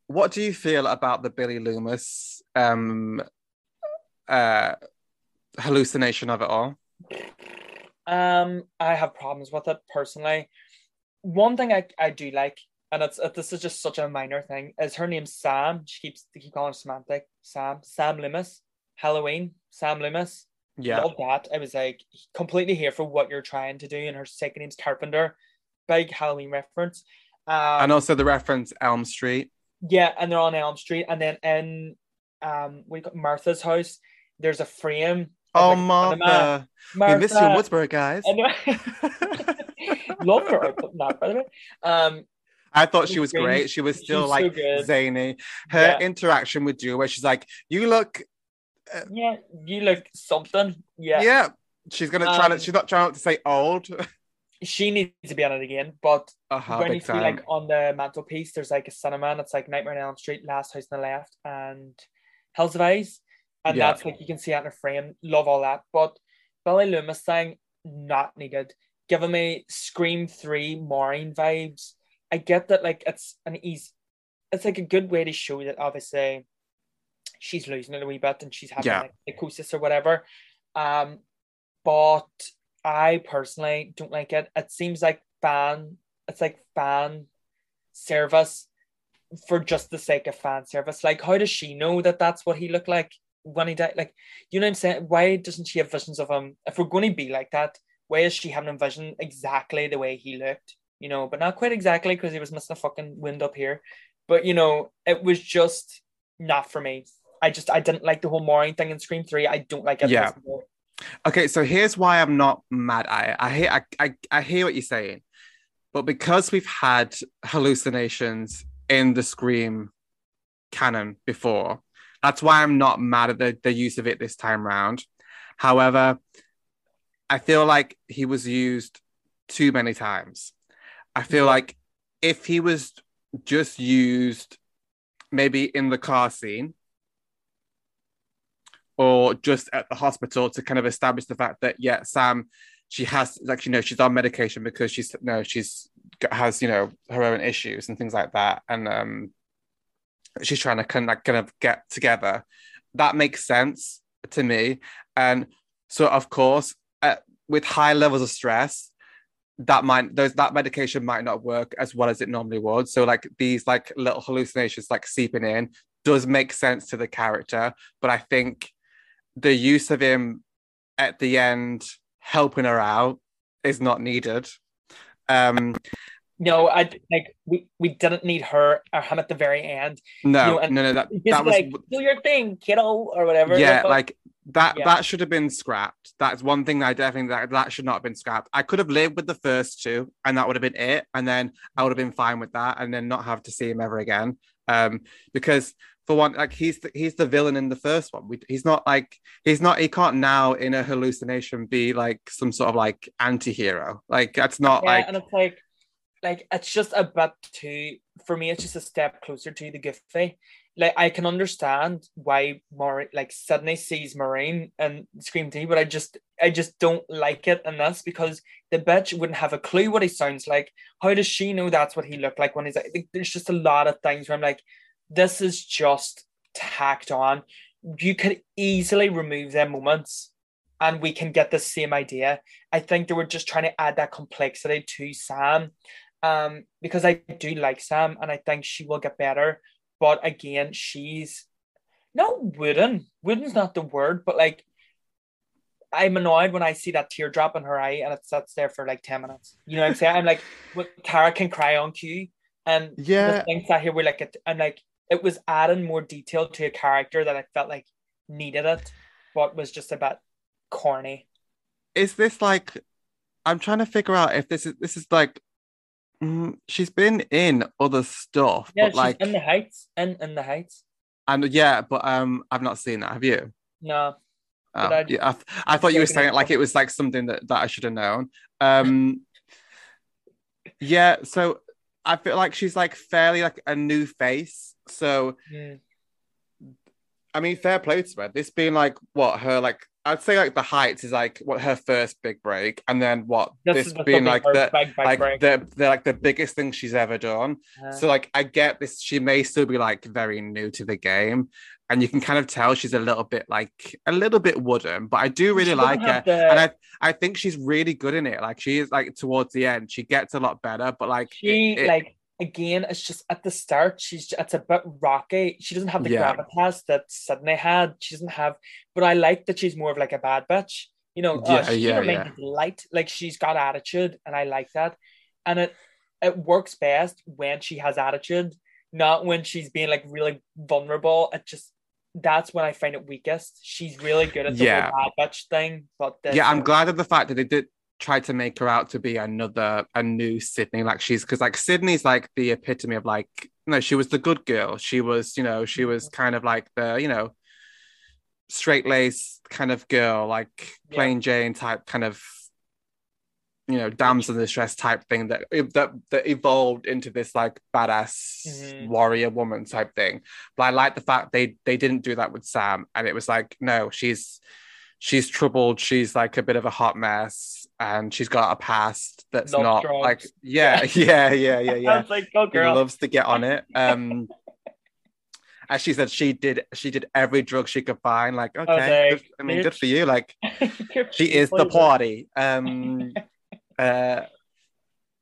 What do you feel about the Billy Loomis um uh hallucination of it all? Um, I have problems with it personally. One thing I, I do like, and it's it, this is just such a minor thing, is her name's Sam. She keeps they keep calling her Samantha. Sam. Sam Loomis. Halloween. Sam Loomis. Yeah. Love that. I was like completely here for what you're trying to do. And her second name's Carpenter. Big Halloween reference. Um, and also the reference Elm Street. Yeah, and they're on Elm Street, and then in um, we got Martha's house. There's a frame. Oh, like, Martha. Martha. We miss you in Woodsboro, guys. Love her that, by the way. Um, I thought she was great. She was still she's like good. zany. Her Yeah. interaction with you, where she's like, "You look, yeah, you look something. yeah." Yeah, She's gonna try to. Um, She's not trying to say old. she needs to be on it again. But uh-huh, when you see like on the mantelpiece, there's like a cinema, and it's like Nightmare on Elm Street, Last House on the Left, and Hills Have Eyes, and Yeah. that's like you can see it in a frame. Love all that, but Billy Loomis thing not needed. Giving me Scream Three Maureen vibes. I get that like it's an easy, it's like a good way to show that obviously she's losing it a wee bit and she's having Yeah. like psychosis or whatever. Um, but I personally don't like it. It seems like fan. It's like fan service for just the sake of fan service. Like, how does she know that that's what he looked like when he died? Like, you know what I'm saying? Why doesn't she have visions of him? If we're going to be like that, why is she having a vision exactly the way he looked? You know, but not quite exactly because he was missing a fucking wind up here. But you know, it was just not for me. I just I didn't like the whole Maureen thing in Scream Three. I don't like it. Yeah. Okay, so here's why I'm not mad at it. I hear I, I, I hear what you're saying, but because we've had hallucinations in the Scream canon before, that's why I'm not mad at the, the use of it this time round. However, I feel like he was used too many times. I feel Yeah. like if he was just used maybe in the car scene or just at the hospital to kind of establish the fact that yeah sam she has like you know she's on medication because she's no she's has you know her own issues and things like that. And um she's trying to kind of kind of get together. That makes sense to me. And so of course uh, with high levels of stress that might those that medication might not work as well as it normally would. So like these like little hallucinations like seeping in does make sense to the character. But i think the use of him at the end helping her out is not needed um No, I like we, we didn't need her or him at the very end. no You know, and no no that, that was like do your thing, kiddo, or whatever. yeah But- like that Yeah. that should have been scrapped that's one thing that i definitely that, that should not have been scrapped i could have lived with the first two and that would have been it and then i would have been fine with that and then not have to see him ever again um because for one like he's the, he's the villain in the first one we, he's not like he's not he can't now in a hallucination be like some sort of like anti-hero like that's not yeah, like and it's like like it's just a bit too for me. It's just a step closer to the Goofy. Like I can understand why Maureen, like suddenly sees Maureen and Scream T, but I just I just don't like it in this because the bitch wouldn't have a clue what he sounds like. How does she know that's what he looked like when he's like? There's just a lot of things where I'm like, this is just tacked on. You could easily remove them moments and we can get the same idea. I think they were just trying to add that complexity to Sam. Um, because I do like Sam and I think she will get better. But again, she's not wooden. Wooden's not the word, but like I'm annoyed when I see that teardrop in her eye and it sits there for like 10 minutes. You know what I'm saying? I'm like, what Tara can cry on cue. And Yeah. the things that here were like I'm like it was adding more detail to a character that I felt like needed it, but was just a bit corny. is this like i'm trying to figure out if this is this is like mm, she's been in other stuff Yeah, but she's like in the heights. In in the heights. and yeah but um i've not seen that have you No. Oh, I- yeah, I, th- I thought you were saying it it like it was like something that, that I should have known. Um, yeah, so I feel like she's like fairly like a new face. So Mm. I mean, fair play to her. This being like what her like I'd say like the heights is like what her first big break, and then what This this, being like the big, big like break. the, the like the biggest thing she's ever done. Uh, So like I get this, she may still be like very new to the game, and you can kind of tell she's a little bit like a little bit wooden, but I do really she like her, the- and I I think she's really good in it. Like she is like towards the end, she gets a lot better, but like she it- it- like again it's just at the start she's it's a bit rocky. She doesn't have the Yeah. gravitas that sidney had. She doesn't have but i like that she's more of like a bad bitch. You know Yeah, uh, she's yeah, yeah. light. Like she's got attitude and i like that. And it it works best when she has attitude not when she's being like really vulnerable. It just that's when i find it weakest. She's really good at the Yeah. whole bad bitch thing but yeah, I'm glad of the fact that they did try to make her out to be another a new Sidney. Like she's because like Sidney's like the epitome of like no, she was the good girl. She was you know she was kind of like the you know straight laced kind of girl, like Yeah. plain Jane type kind of you know damsel in distress type thing that that that evolved into this like badass Mhm. warrior woman type thing. But I like the fact they they didn't do that with Sam, and it was like no, she's she's troubled. She's like a bit of a hot mess, and she's got a past that's Loves not drugs. like yeah, yeah, yeah, yeah, I yeah. like go She loves to get on it. Um, as she said, she did she did every drug she could find. Like okay, like, good- I mean, good for you. Like she is the party. Um, uh,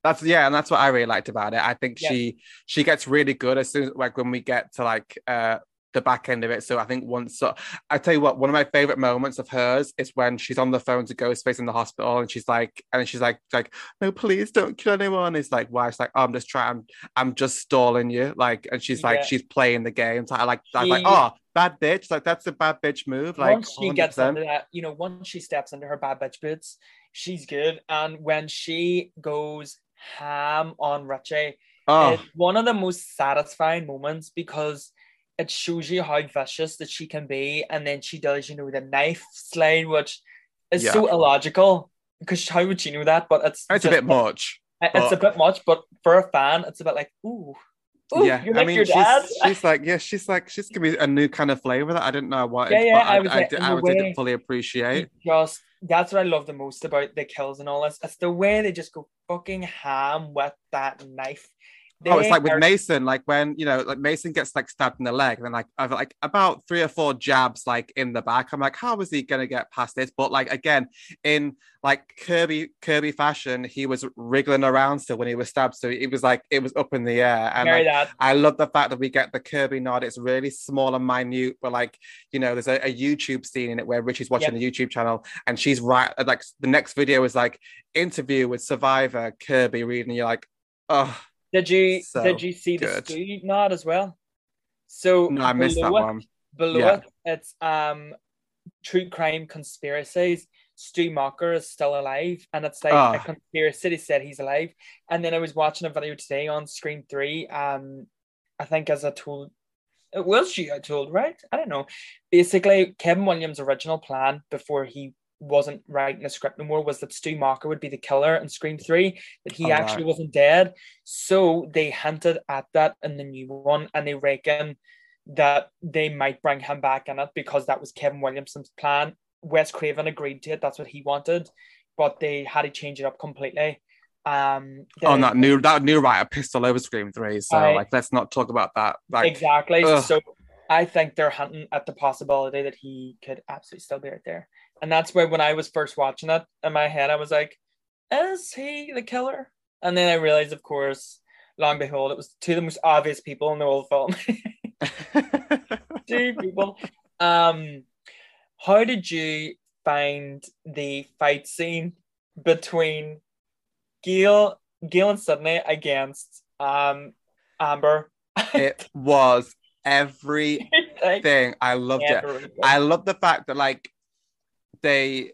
that's yeah, and that's what I really liked about it. I think Yeah. she she gets really good as soon as like when we get to like uh the back end of it. So I think once so I tell you what, one of my favorite moments of hers is when she's on the phone to Ghostface in the hospital, and she's like, and she's like, like, no, please don't kill anyone. It's like, why? She's like, oh, I'm just trying, I'm, I'm just stalling you, like, and she's like, Yeah. she's playing the game. So I like, I was like, oh, bad bitch, like that's a bad bitch move. Like, once she gets 100%. into that, you know, once she steps into her bad bitch boots, she's good. And when she goes ham on Richie, oh, it's one of the most satisfying moments because it shows you how vicious that she can be. And then she does, you know, the knife slide, which is Yeah. so illogical because how would she know that? But it's it's a bit much. It's a bit much, but for a fan, it's a bit like, ooh, ooh yeah, you're I like mean, your she's, dad. she's like, yeah, she's like, she's gonna be a new kind of flavor that I didn't know what. Yeah, yeah, but I, I was I, like, I, I way, didn't fully appreciate. just that's what I love the most about the kills and all this. It's the way they just go fucking ham with that knife. Oh, it's like with are- Mason, like when you know, like Mason gets like stabbed in the leg, and then like I've like about three or four jabs like in the back. I'm like, how is he gonna get past this? But like again, in like Kirby Kirby fashion, he was wriggling around still when he was stabbed, so it was like it was up in the air. And like. I love the fact that we get the Kirby nod. It's really small and minute, but like you know, there's a, a YouTube scene in it where Richie's watching the YouTube channel, and she's right. Like the next video is like interview with Survivor Kirby reading. You're like, oh Did you so did you see the good. Stu nod as well? So no, I missed that below it- one. Below Yeah. it, it's um true crime conspiracies. Stu Macher is still alive, and it's like Ah. a conspiracy that said he's alive. And then I was watching a video today on Scream Three. Um, I think as I told, it was you I told, right? I don't know. Basically, Kevin Williams' original plan before he wasn't writing the script anymore was that Stu Macher would be the killer in Scream Three, that he Oh, actually wasn't dead. So they hinted at that in the new one, and they reckon that they might bring him back in it because that was Kevin Williamson's plan. Wes Craven agreed to it. That's what he wanted, but they had to change it up completely. Um, on they- that new that new writer pistol over Scream Three. So I- like, let's not talk about that. Like, exactly. ugh. So I think they're hunting at the possibility that he could absolutely still be right there. And that's where when I was first watching that in my head, I was like, is he the killer? And then I realized, of course, long and behold, it was two of the most obvious people in the whole film. two people. Um, how did you find the fight scene between Gale, Gale and Sidney against um Amber? it was everything. I loved it. I love the fact that like they.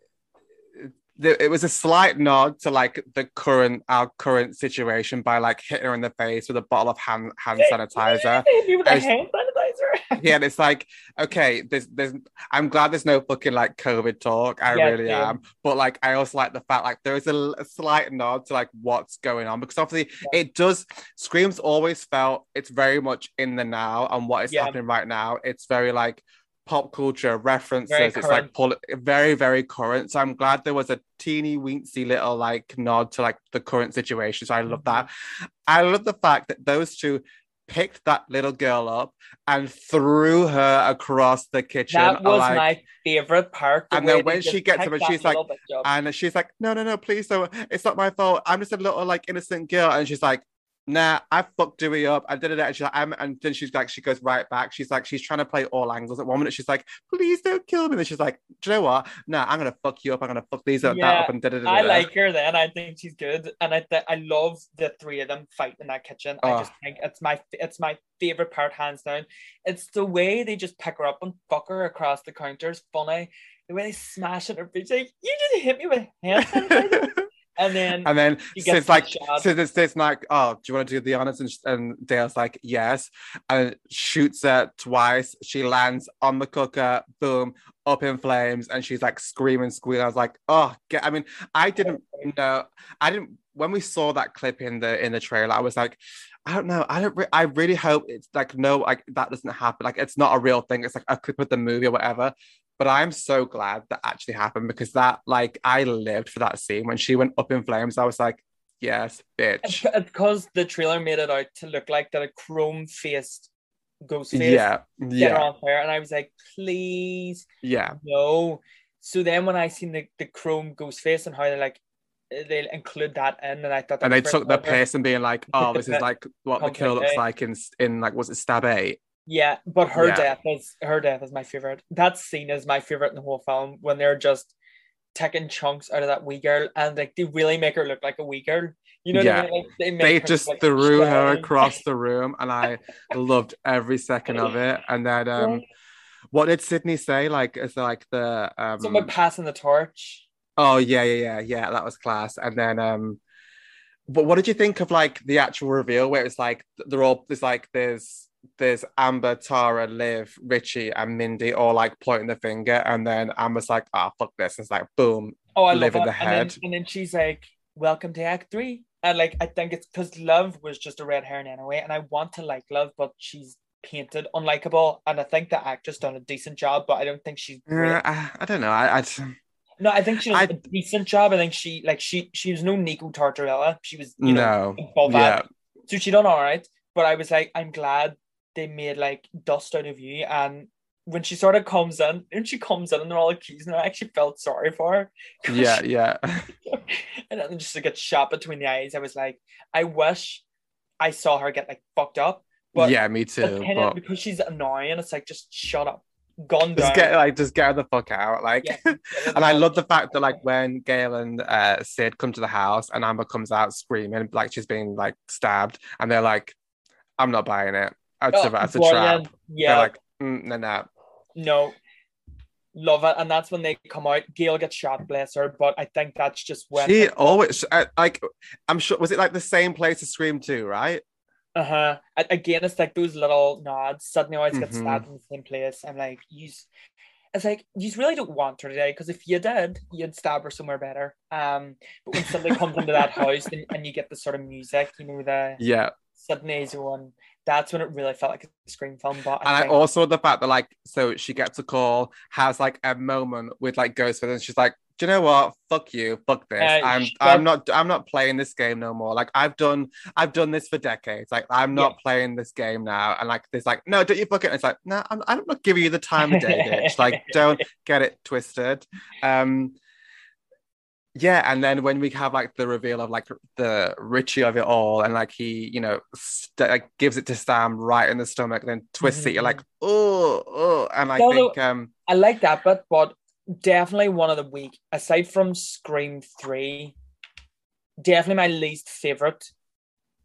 It was a slight nod to like the current our current situation by like hitting her in the face with a bottle of hand hand sanitizer. With a I hand sanitizer. yeah, and it's like, okay, there's there's I'm glad there's no fucking like COVID talk. I Yeah, really same. am. But like I also like the fact like there is a, a slight nod to like what's going on because obviously it does Scream's always felt it's very much in the now and what is Yeah. happening right now. It's very like pop culture references. Very it's like current. pol- very, very current. So I'm glad there was a teeny weensy little like nod to like the current situation. So I love that. Mm-hmm. I love the fact that those two picked that little girl up and threw her across the kitchen. That was like- my favorite part. the And then when she gets up and she's like, little bitch up. and she's like, no, no, no, please don't. It's not my fault. I'm just a little like innocent girl. And she's like, nah, I fucked Dewey up. I did it. And she's like, I'm, and then she's like, she goes right back. She's like, she's trying to play all angles. At one minute, she's like, please don't kill me. And then she's like, do you know what? Nah, I'm gonna fuck you up. I'm gonna fuck these up, that Yeah, up, and da da da. I like her then. I think she's good, and I th- I love the three of them fight in that kitchen. I just Oh. think it's my it's my favorite part, hands down. It's the way they just pick her up and fuck her across the counter is funny. The way they smash at her face, like you just hit me with hand sanitizer." and then and then Sid's like. Sid Sid's like, oh, do you want to do the honors? And, and Dale's like, yes. And shoots her twice. She lands on the cooker, boom, up in flames, and she's like screaming, squealing. I was like, oh, get. I mean, I didn't know. I didn't when we saw that clip in the in the trailer. I was like. I don't know. I don't. Re- I really hope it's like no, like that doesn't happen. Like it's not a real thing. It's like a clip of the movie or whatever. But I'm so glad that actually happened because that, like, I lived for that scene when she went up in flames. I was like, yes, bitch. because the trailer made it out to look like that a chrome faced ghost face. Yeah, yeah, on fire, and I was like, please yeah, no. So then when I seen the, the chrome ghost face and how they like they include that in, and I thought that and they took the piss and being like, "Oh, this is like what the kill looks like in in like was it Stab Eight? Yeah, but her Yeah. death is her death is my favorite. That scene is my favorite in the whole film when they're just taking chunks out of that wee girl and like they really make her look like a wee girl. You know what Yeah. I mean? Like, they make They just look threw her across the room, and I loved every second of it. And then, um, what did Sidney say? Like, is like the um, Someone passing the torch. Oh yeah, yeah, yeah, yeah. That was class. And then um but what did you think of like the actual reveal where it's like they're all there's like there's there's Amber, Tara, Liv, Richie, and Mindy all like pointing the finger, and then Amber's like, ah, fuck this. It's like boom. Oh, I Live love in the And then, head. and then she's like, "Welcome to Act 3. And like, I think it's because Love was just a red herring anyway, and I want to like Love, but she's painted unlikable, and I think the actress done a decent job, but I don't think she's. Uh, I, I don't know. I, I No, I think she I- a decent job. I think she like she she was no Nico Tortorella. She was you know no. above Yeah. that. So she done all right. But I was like, I'm glad they made like dust out of you. And when she sort of comes in, and she comes in and they're all accusing her, I actually felt sorry for her. Yeah, she- yeah. and then just to get shot between the eyes, I was like, I wish I saw her get like fucked up. But yeah, me too. But because she's annoying, it's like just shut up. Down. just get like just get her the fuck out. Like Yeah, and I love the fact that like when Gale and uh, Sid come to the house and Amber comes out screaming like she's being like stabbed, and they're like, "I'm not buying it. It's Oh, a, it's a trap." Yeah, They're like, mm, "No, no." no, love it, and that's when they come out. Gale gets shot, bless her, but I think that's just when. She always like, I'm sure was it like the same place to Scream Two, right? Uh huh. Again, it's like those little nods. Suddenly, always get Mhm. stabbed in the same place. I'm like, you. It's like you really don't want her today because if you did, you'd stab her somewhere better. Um, but when somebody comes into that house and, and you get the sort of music, you know, the Yeah, Sidney's one, that's when it really felt like a Scream film. But and I I think, also the fact that like, so she gets a call, has like a moment with like Ghostface, and she's like, "Do you know what? Fuck you, fuck this. Uh, I'm I'm not I'm not playing this game no more. Like I've done I've done this for decades. Like I'm not playing this game now. And like there's like, no, don't you fuck it. And it's like, no, I'm I'm not giving you the time of day, bitch. Like don't get it twisted. Um. Yeah, and then when we have like the reveal of like the Richie of it all, and like he, you know, st- like gives it to Sam right in the stomach, then twists it. You're like, oh, oh, and I think, um, I like that but but definitely one of the weak, aside from Scream 3, definitely my least favorite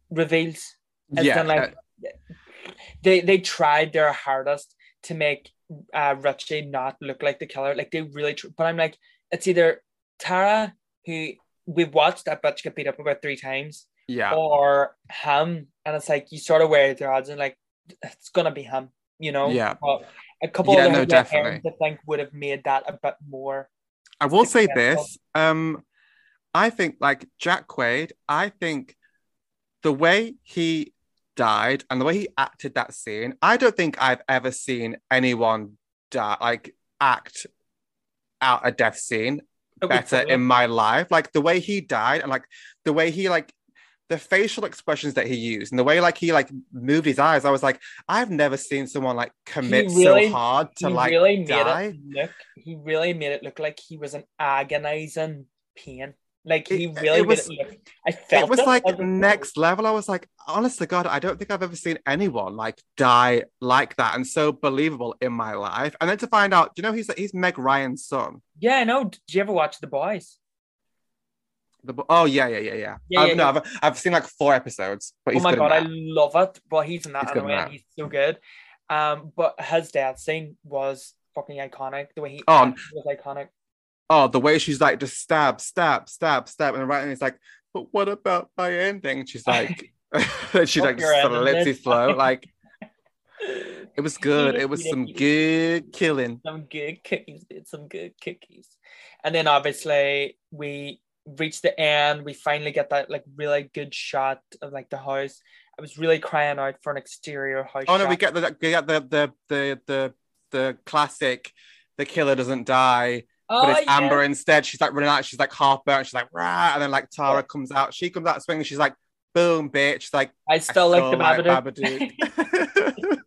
reveals. It's yeah, like they they tried their hardest to make uh Richie not look like the killer. Like they really tr- but I'm like, it's either Tara, who we've watched that bitch get beat up about three times, yeah, or him. And it's like you sort of wear the odds and like it's gonna be him, you know? Yeah. But a couple Yeah, of no, definitely. I think would have made that a bit more I will say this. Um, I think like Jack Quaid, I think the way he died and the way he acted that scene, I don't think I've ever seen anyone die, like act out a death scene better in my life. Like the way he died and like the way he like the facial expressions that he used and the way like he like moved his eyes. I was like, I've never seen someone like commit really- so hard to like really die. look. He really made it look like he was an agonizing pain. Like he It- really it was- it. I felt It was like next level. I was like, honest to God, I don't think I've ever seen anyone like die like that and so believable in my life. And then to find out, do you know he's he's Meg Ryan's son. Yeah, I know. Did you ever watch The Boys? The, bo- oh yeah, yeah, yeah, yeah. Yeah, I've, yeah, no, yeah. I've, I've seen like four episodes, but he's oh my god, I love it. But he's in that He's in anyway, that. and he's so good. Um, but his death scene was fucking iconic. The way he Oh, was iconic. Oh, the way she's like just stab, stab, stab, stab, and right, and it's like, but what about my ending? She's like, she's like your ending, lets his flow. Like it was good. It was some good killing. some good cookies, dude, some good cookies. And then obviously we reach the end. We finally get that like really good shot of like the house. I was really crying out for an exterior house. Oh no, we get the we get the the the the, the classic. The killer doesn't die, oh, but it's yeah. Amber instead. She's like running out. She's like half burnt. She's like rah, and then like Tara comes out. She comes out swinging. She's like boom, bitch. She's like I I still like the Babadook. Babadook.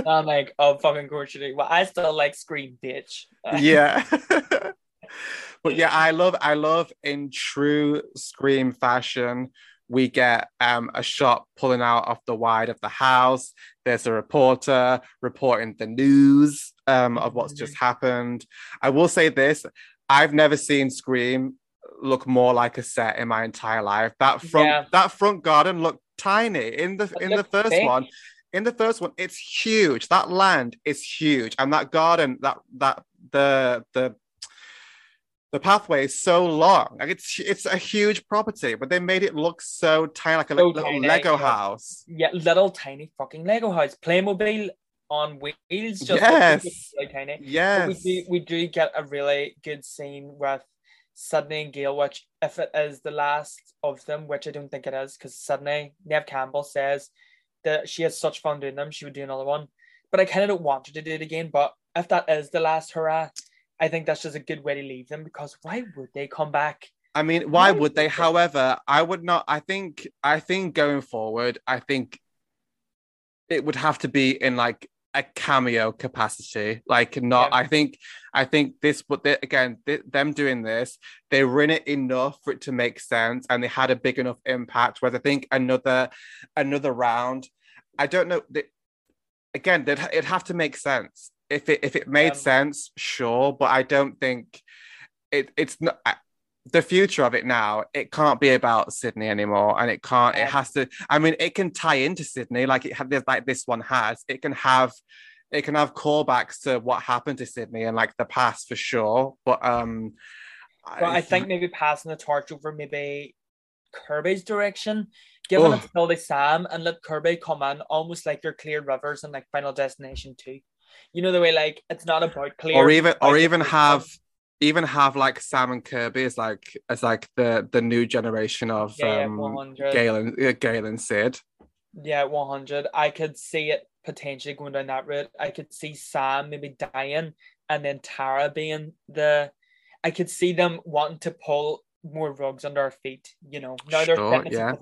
I'm like, oh fucking do. Well, I still like Scream, bitch. Uh, yeah. but yeah, I love I love in true scream fashion. We get um, a shot pulling out of the wide of the house. There's a reporter reporting the news um, of what's just happened. I will say this: I've never seen Scream look more like a set in my entire life. That front Yeah. that front garden looked tiny in the It in the first big. one. In the first one, it's huge. That land is huge, and that garden, that that the the the pathway is so long. Like it's it's a huge property, but they made it look so tiny, like a So little tiny, Lego yeah. house. yeah, little tiny fucking Lego house, Playmobil on wheels, just Yes. really tiny. But Yes. we do we do get a really good scene with Sidney and Gale, which if it is the last of them, which I don't think it is, because Sidney, Neve Campbell says that she has such fun doing them, she would do another one. But I kind of don't want her to do it again. But if that is the last hurrah, I think that's just a good way to leave them because why would they come back? I mean, why Why would they? However, I would not. I think. I think going forward, I think it would have to be in like a cameo capacity. Like, not. Yeah. I think. I think this. But they, again, th- them doing this, they were in it enough for it to make sense, and they had a big enough impact. Whereas I think another, another round, I don't know. They, again, it'd have to make sense. If it if it made Yeah. sense, sure, but I don't think it. It's not. I- the future of it now, it can't be about Sidney anymore, and it can't. It has to. I mean, it can tie into Sidney, like it had, like this one has. It can have, it can have callbacks to what happened to Sidney and like the past for sure. But um, But I think maybe passing the torch over maybe Kirby's direction, giving Oh. it to Sam and let Kirby come in almost like your Clear Rivers and like Final Destination 2. You know the way like it's not about clear or even or even have even have like Sam and Kirby as like as like the the new generation of yeah, yeah, um 100. Galen uh, Galen Sid. Yeah, 100. I could see it potentially going down that route. I could see Sam maybe dying and then Tara being the. I could see them wanting to pull more rugs under our feet. You know, now they're Sure, yeah.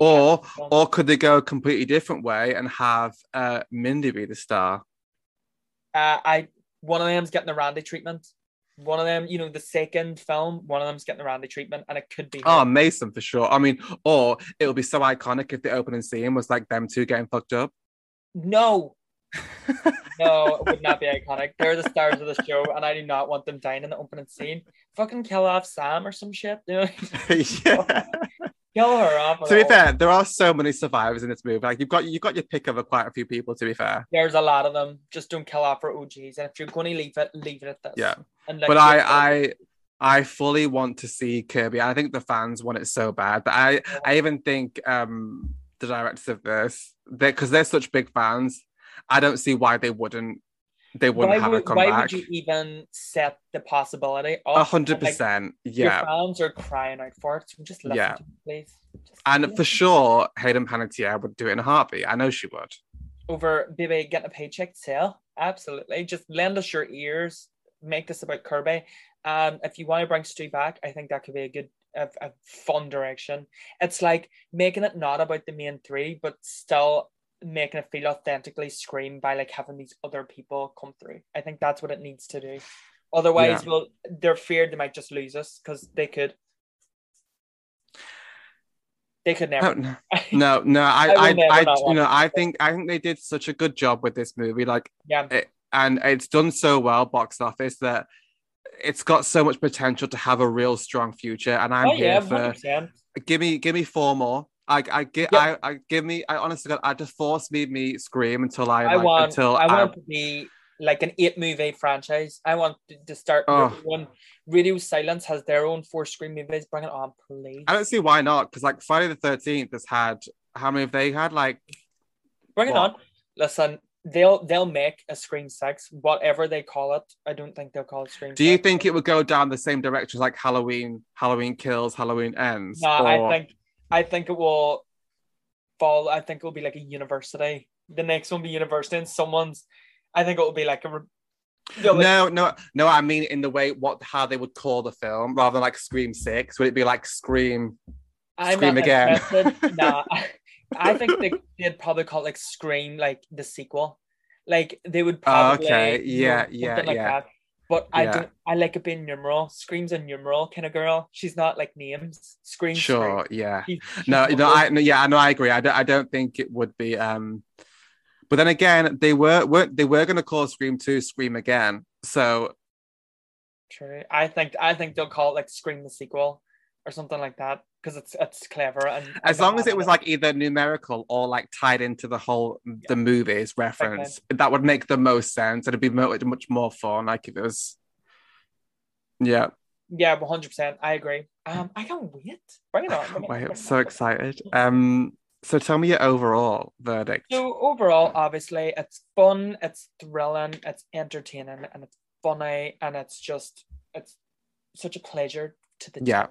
Or or could they go a completely different way and have uh Mindy be the star? Uh, I one of them's getting the Randy treatment. One of them, you know, the second film, one of them's getting the Randy treatment, and it could be. her. Oh, Mason for sure. I mean, or it would be so iconic if the opening scene was like them two getting fucked up. no, no, it would not be iconic. They're the stars of the show, and I do not want them dying in the opening scene. Fucking kill off Sam or some shit. You know? yeah. kill her off. to be fair, there are so many survivors in this movie. Like you've got you've got your pick of a, quite a few people. To be fair, there's a lot of them. Just don't kill off her OGs, and if you're going to leave it, leave it at this. yeah. And But I. I I fully want to see Kirby. I think the fans want it so bad. that I I even think um the directors of this because they're such big fans. I don't see why they wouldn't they wouldn't why have would, come why back. would you even set the possibility? of- A hundred like, percent, Your yeah. fans are crying out for it. So just listen Yeah. to me, please. Just And listen. for sure, Hayden Panettiere would do it in a heartbeat. I know she would. over baby getting a paycheck sell. absolutely. Just lend us your ears. Make this about Kirby. And if you want to bring Stu back, I think that could be a good, a, a fun direction. It's like making it not about the main three, but still making it feel authentically Scream by like having these other people come through. I think that's what it needs to do. Otherwise, Yeah. well, they're feared they might just lose us because they could. They could never. Oh, no, no, no. I, I I, I, you know. I think, I think they did such a good job with this movie. Like, yeah, eh, and it's done so well box office that it's got so much potential to have a real strong future. And I'm oh here yeah, for 100%. give me give me four more. I I give Yeah. I, I give me I honestly got I just force me me scream until I, I like want. until I I, want it to be like an eight movie franchise. I want to- start Oh. one. Radio Silence has their own four Scream movies. Bring it on, please. I don't see why not because like Friday the Thirteenth has had how many have they had like Bring it on. Listen, they'll they'll make a Scream Six, whatever they call it. I don't think they'll call it Scream. do you 6. think it would go down the same direction as like Halloween Halloween Kills Halloween Ends No, or- I think I think it will fall. I think it will be like a university. The next one will be university, and someone's. I think it will be like a. they'll no, no, no. I mean, in the way what how they would call the film, rather than like Scream Six, would it be like Scream? I'm Scream again. nah, I, I think they, they'd probably call it like Scream, like the sequel. Like they would Oh, probably. okay. you Yeah, know, yeah, like yeah. That. But I Yeah. don't. I like it being numeral. Scream's a numeral kind of girl. She's not like names. Scream. Sure, yeah. Scream. She- she's No, no. I no, yeah, no, I agree. I don't, I don't think it would be. Um, but then again, they were, were they were going to call Scream Two Scream again. So True. I think I think they'll call it like Scream the sequel or something like that because it's it's clever and as long as it was like either numerical or like tied into the whole the movies reference, that would make the most sense. It'd be much more fun. Like if it was, yeah. yeah, one hundred percent. I agree. Um, I can't wait. Bring it on. it Wait, bring I'm so excited. Um, so tell me your overall verdict. So overall, obviously, it's fun, it's thrilling, it's entertaining, and it's funny, and it's just it's such a pleasure to the Yeah.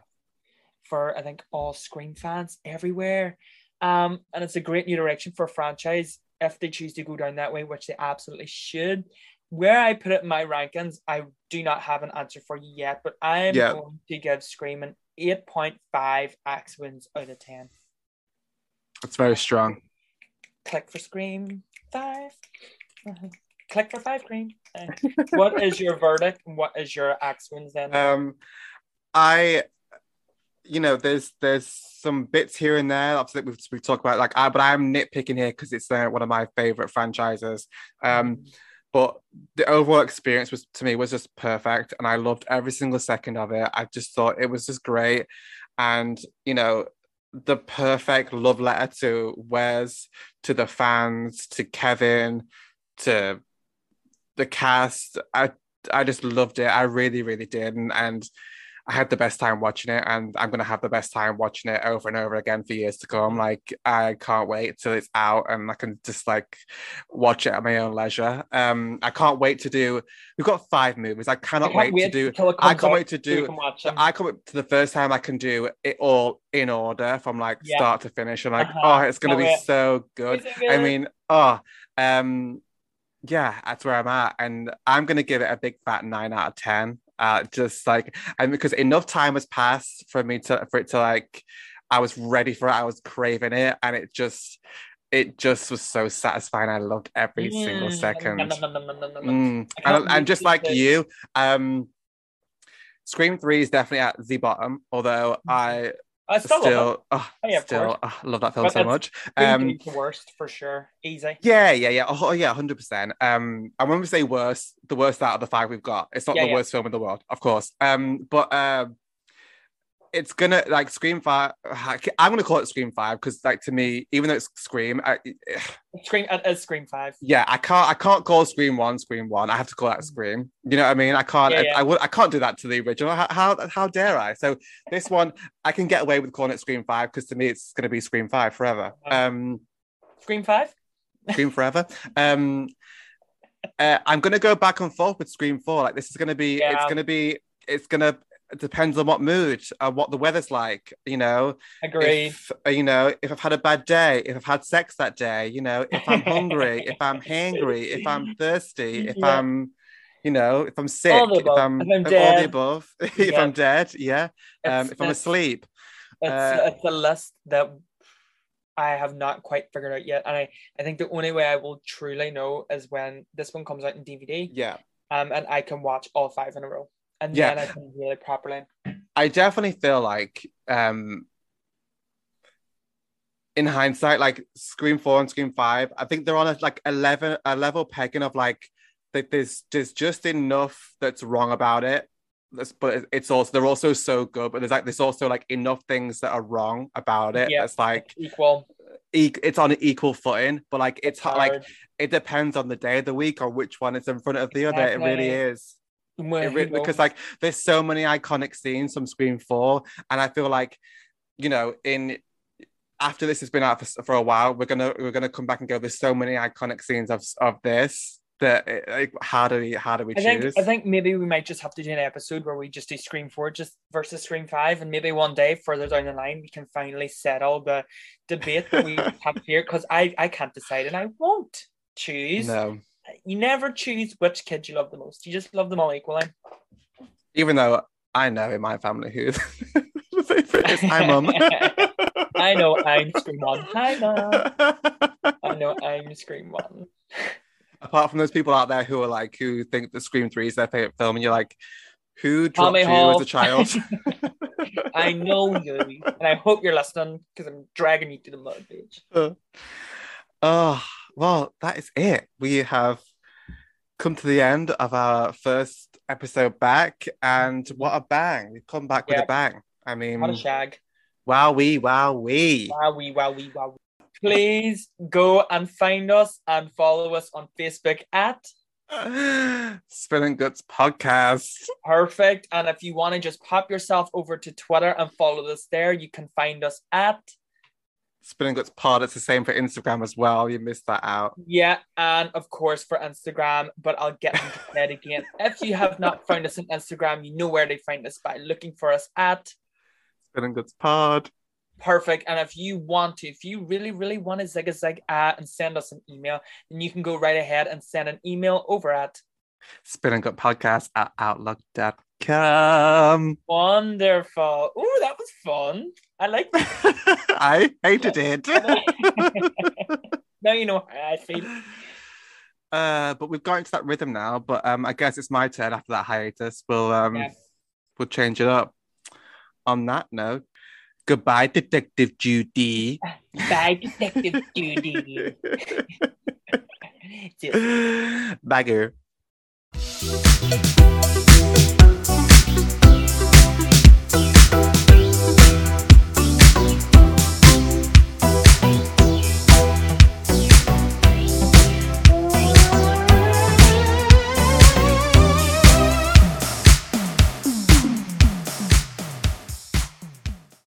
For I think all Scream fans everywhere. Um, and it's a great new direction for a franchise if they choose to go down that way, which they absolutely should. Where I put it in my rankings, I do not have an answer for you yet, but I'm Yeah. going to give Scream an 8.5 axe wins out of 10. That's very strong. click for Scream five. Uh-huh. Click for five Scream. What is your verdict? What is your axe wins then? Um, I, you know, there's there's some bits here and there. Obviously, we've, we've talked about like, I, but I'm nitpicking here because it's uh, one of my favorite franchises. Um, but the overall experience was to me was just perfect, and I loved every single second of it. I just thought it was just great, and you know, the perfect love letter to Wes, to the fans, to Kevin, to the cast. I I just loved it. I really, really did, and, and I had the best time watching it, and I'm gonna have the best time watching it over and over again for years to come. Like I can't wait till it's out, and I can just like watch it at my own leisure. Um, I can't wait to do. We've got five movies. I cannot can't wait, to do. I can't wait to do. can watch So them. I come up to the first time I can do it all in order from like Yeah. start to finish. and like, Uh-huh. oh, it's gonna Can't be wait. so good. It I mean, oh, um, yeah, that's where I'm at, and I'm gonna give it a big fat nine out of ten. Uh, just like, and because enough time has passed for me to for it to like, I was ready for it. I was craving it, and it just, it just was so satisfying. I loved every single Mm, second. nom, nom, nom. Mm. And, and just like this. you, um, Scream Three is definitely at the bottom. Although I I still, love it. oh, Oh, yeah, still oh, love that film But so much. Um, the worst for sure. Easy. yeah, yeah, yeah. Oh, yeah, hundred percent. Um, and when we say worst, the worst out of the five we've got, it's not Yeah, the yeah. worst film in the world, of course. Um, but um, it's gonna like Scream Five. I'm gonna call it Scream Five because, like, to me, even though it's Scream, I, Scream it is Scream five. yeah, I can't, I can't call Scream One Scream One. I have to call that Scream. You know what I mean? I can't, Yeah, I, yeah. I would, I can't do that to the original. How, how, how dare I? So this one, I can get away with calling it Scream Five because to me, it's gonna be Scream Five forever. Um. Scream five. Scream Forever. Um, uh, I'm gonna go back and forth with Scream Four. Like this is gonna be, Yeah. it's gonna be, it's gonna. It depends on what mood, uh, what the weather's like. You know, Agree. if uh, you know if I've had a bad day, if I've had sex that day, you know, if I'm hungry, if I'm hangry, if I'm thirsty, if Yeah. I'm, you know, if I'm sick, if. I'm, If I'm all the dead. above, if I'm dead, yeah, um, if I'm asleep, It's, Uh, it's a list that I have not quite figured out yet. And I, I think the only way I will truly know is when this one comes out in DVD yeah. um, and I can watch all five in a row. And Yeah. then I can really properly. I definitely feel like um in hindsight, like Scream Four and Scream Five, I think they're on a like eleven a level pegging of like that there's there's just enough that's wrong about it. That's, but it's also they're also so good, but there's like there's also like enough things that are wrong about it. Yeah. It's like Equal. e- it's on an equal footing, but like it's hard, like it depends on the day of the week or which one is in front of the other. It really is. Well, It re- who because like there's so many iconic scenes from Scream Four, and I feel like you know in after this has been out for, for a while, we're gonna we're gonna come back and go. There's so many iconic scenes of of this that eh, like, how do we how do we I think choose? I think maybe we might just have to do an episode where we just do Scream Four just versus Scream Five, and maybe one day further down the line we can finally settle the debate that we have here because I I can't decide and I won't choose. no, You never choose which kid you love the most. You just love them all equally. even though I know in my family who the favorite is my mum. I know I'm Scream One. Hi mom. I know I'm Scream One. Apart from those people out there who are like who think that Scream Three is their favorite film, and you're like, who dropped Tommy you Hall. as a child? I know you, and I hope you're listening because I'm dragging you to the mud, bitch. Oh, well, that is it. We have come to the end of our first episode back, and what a bang! We've come back with a bang. I mean, What a shag. wow, we, wow, we. Please go and find us and follow us on Facebook at Spilling Guts podcast. Perfect. And if you want to just pop yourself over to Twitter and follow us there, you can find us at Spilling Guts pod. It's the same for Instagram as well. You missed that out. Yeah, and of course for Instagram, but I'll get into that again. If you have not found us on Instagram, you know where to find us by looking for us at Spilling Guts pod. Perfect. And if you want to, if you really, really want to zig a zig at and send us an email, then you can go right ahead and send an email over at Spilling Gut podcast at outlook.com. wonderful. Oh, that was fun. I like that. I hated it. now you know how I feel. Uh, but we've got into that rhythm now. But um, I guess it's my turn after that hiatus. We'll um, we'll change it up. On that note, goodbye, Detective Judy. Bye, Detective Judy. Bagger. Thank you.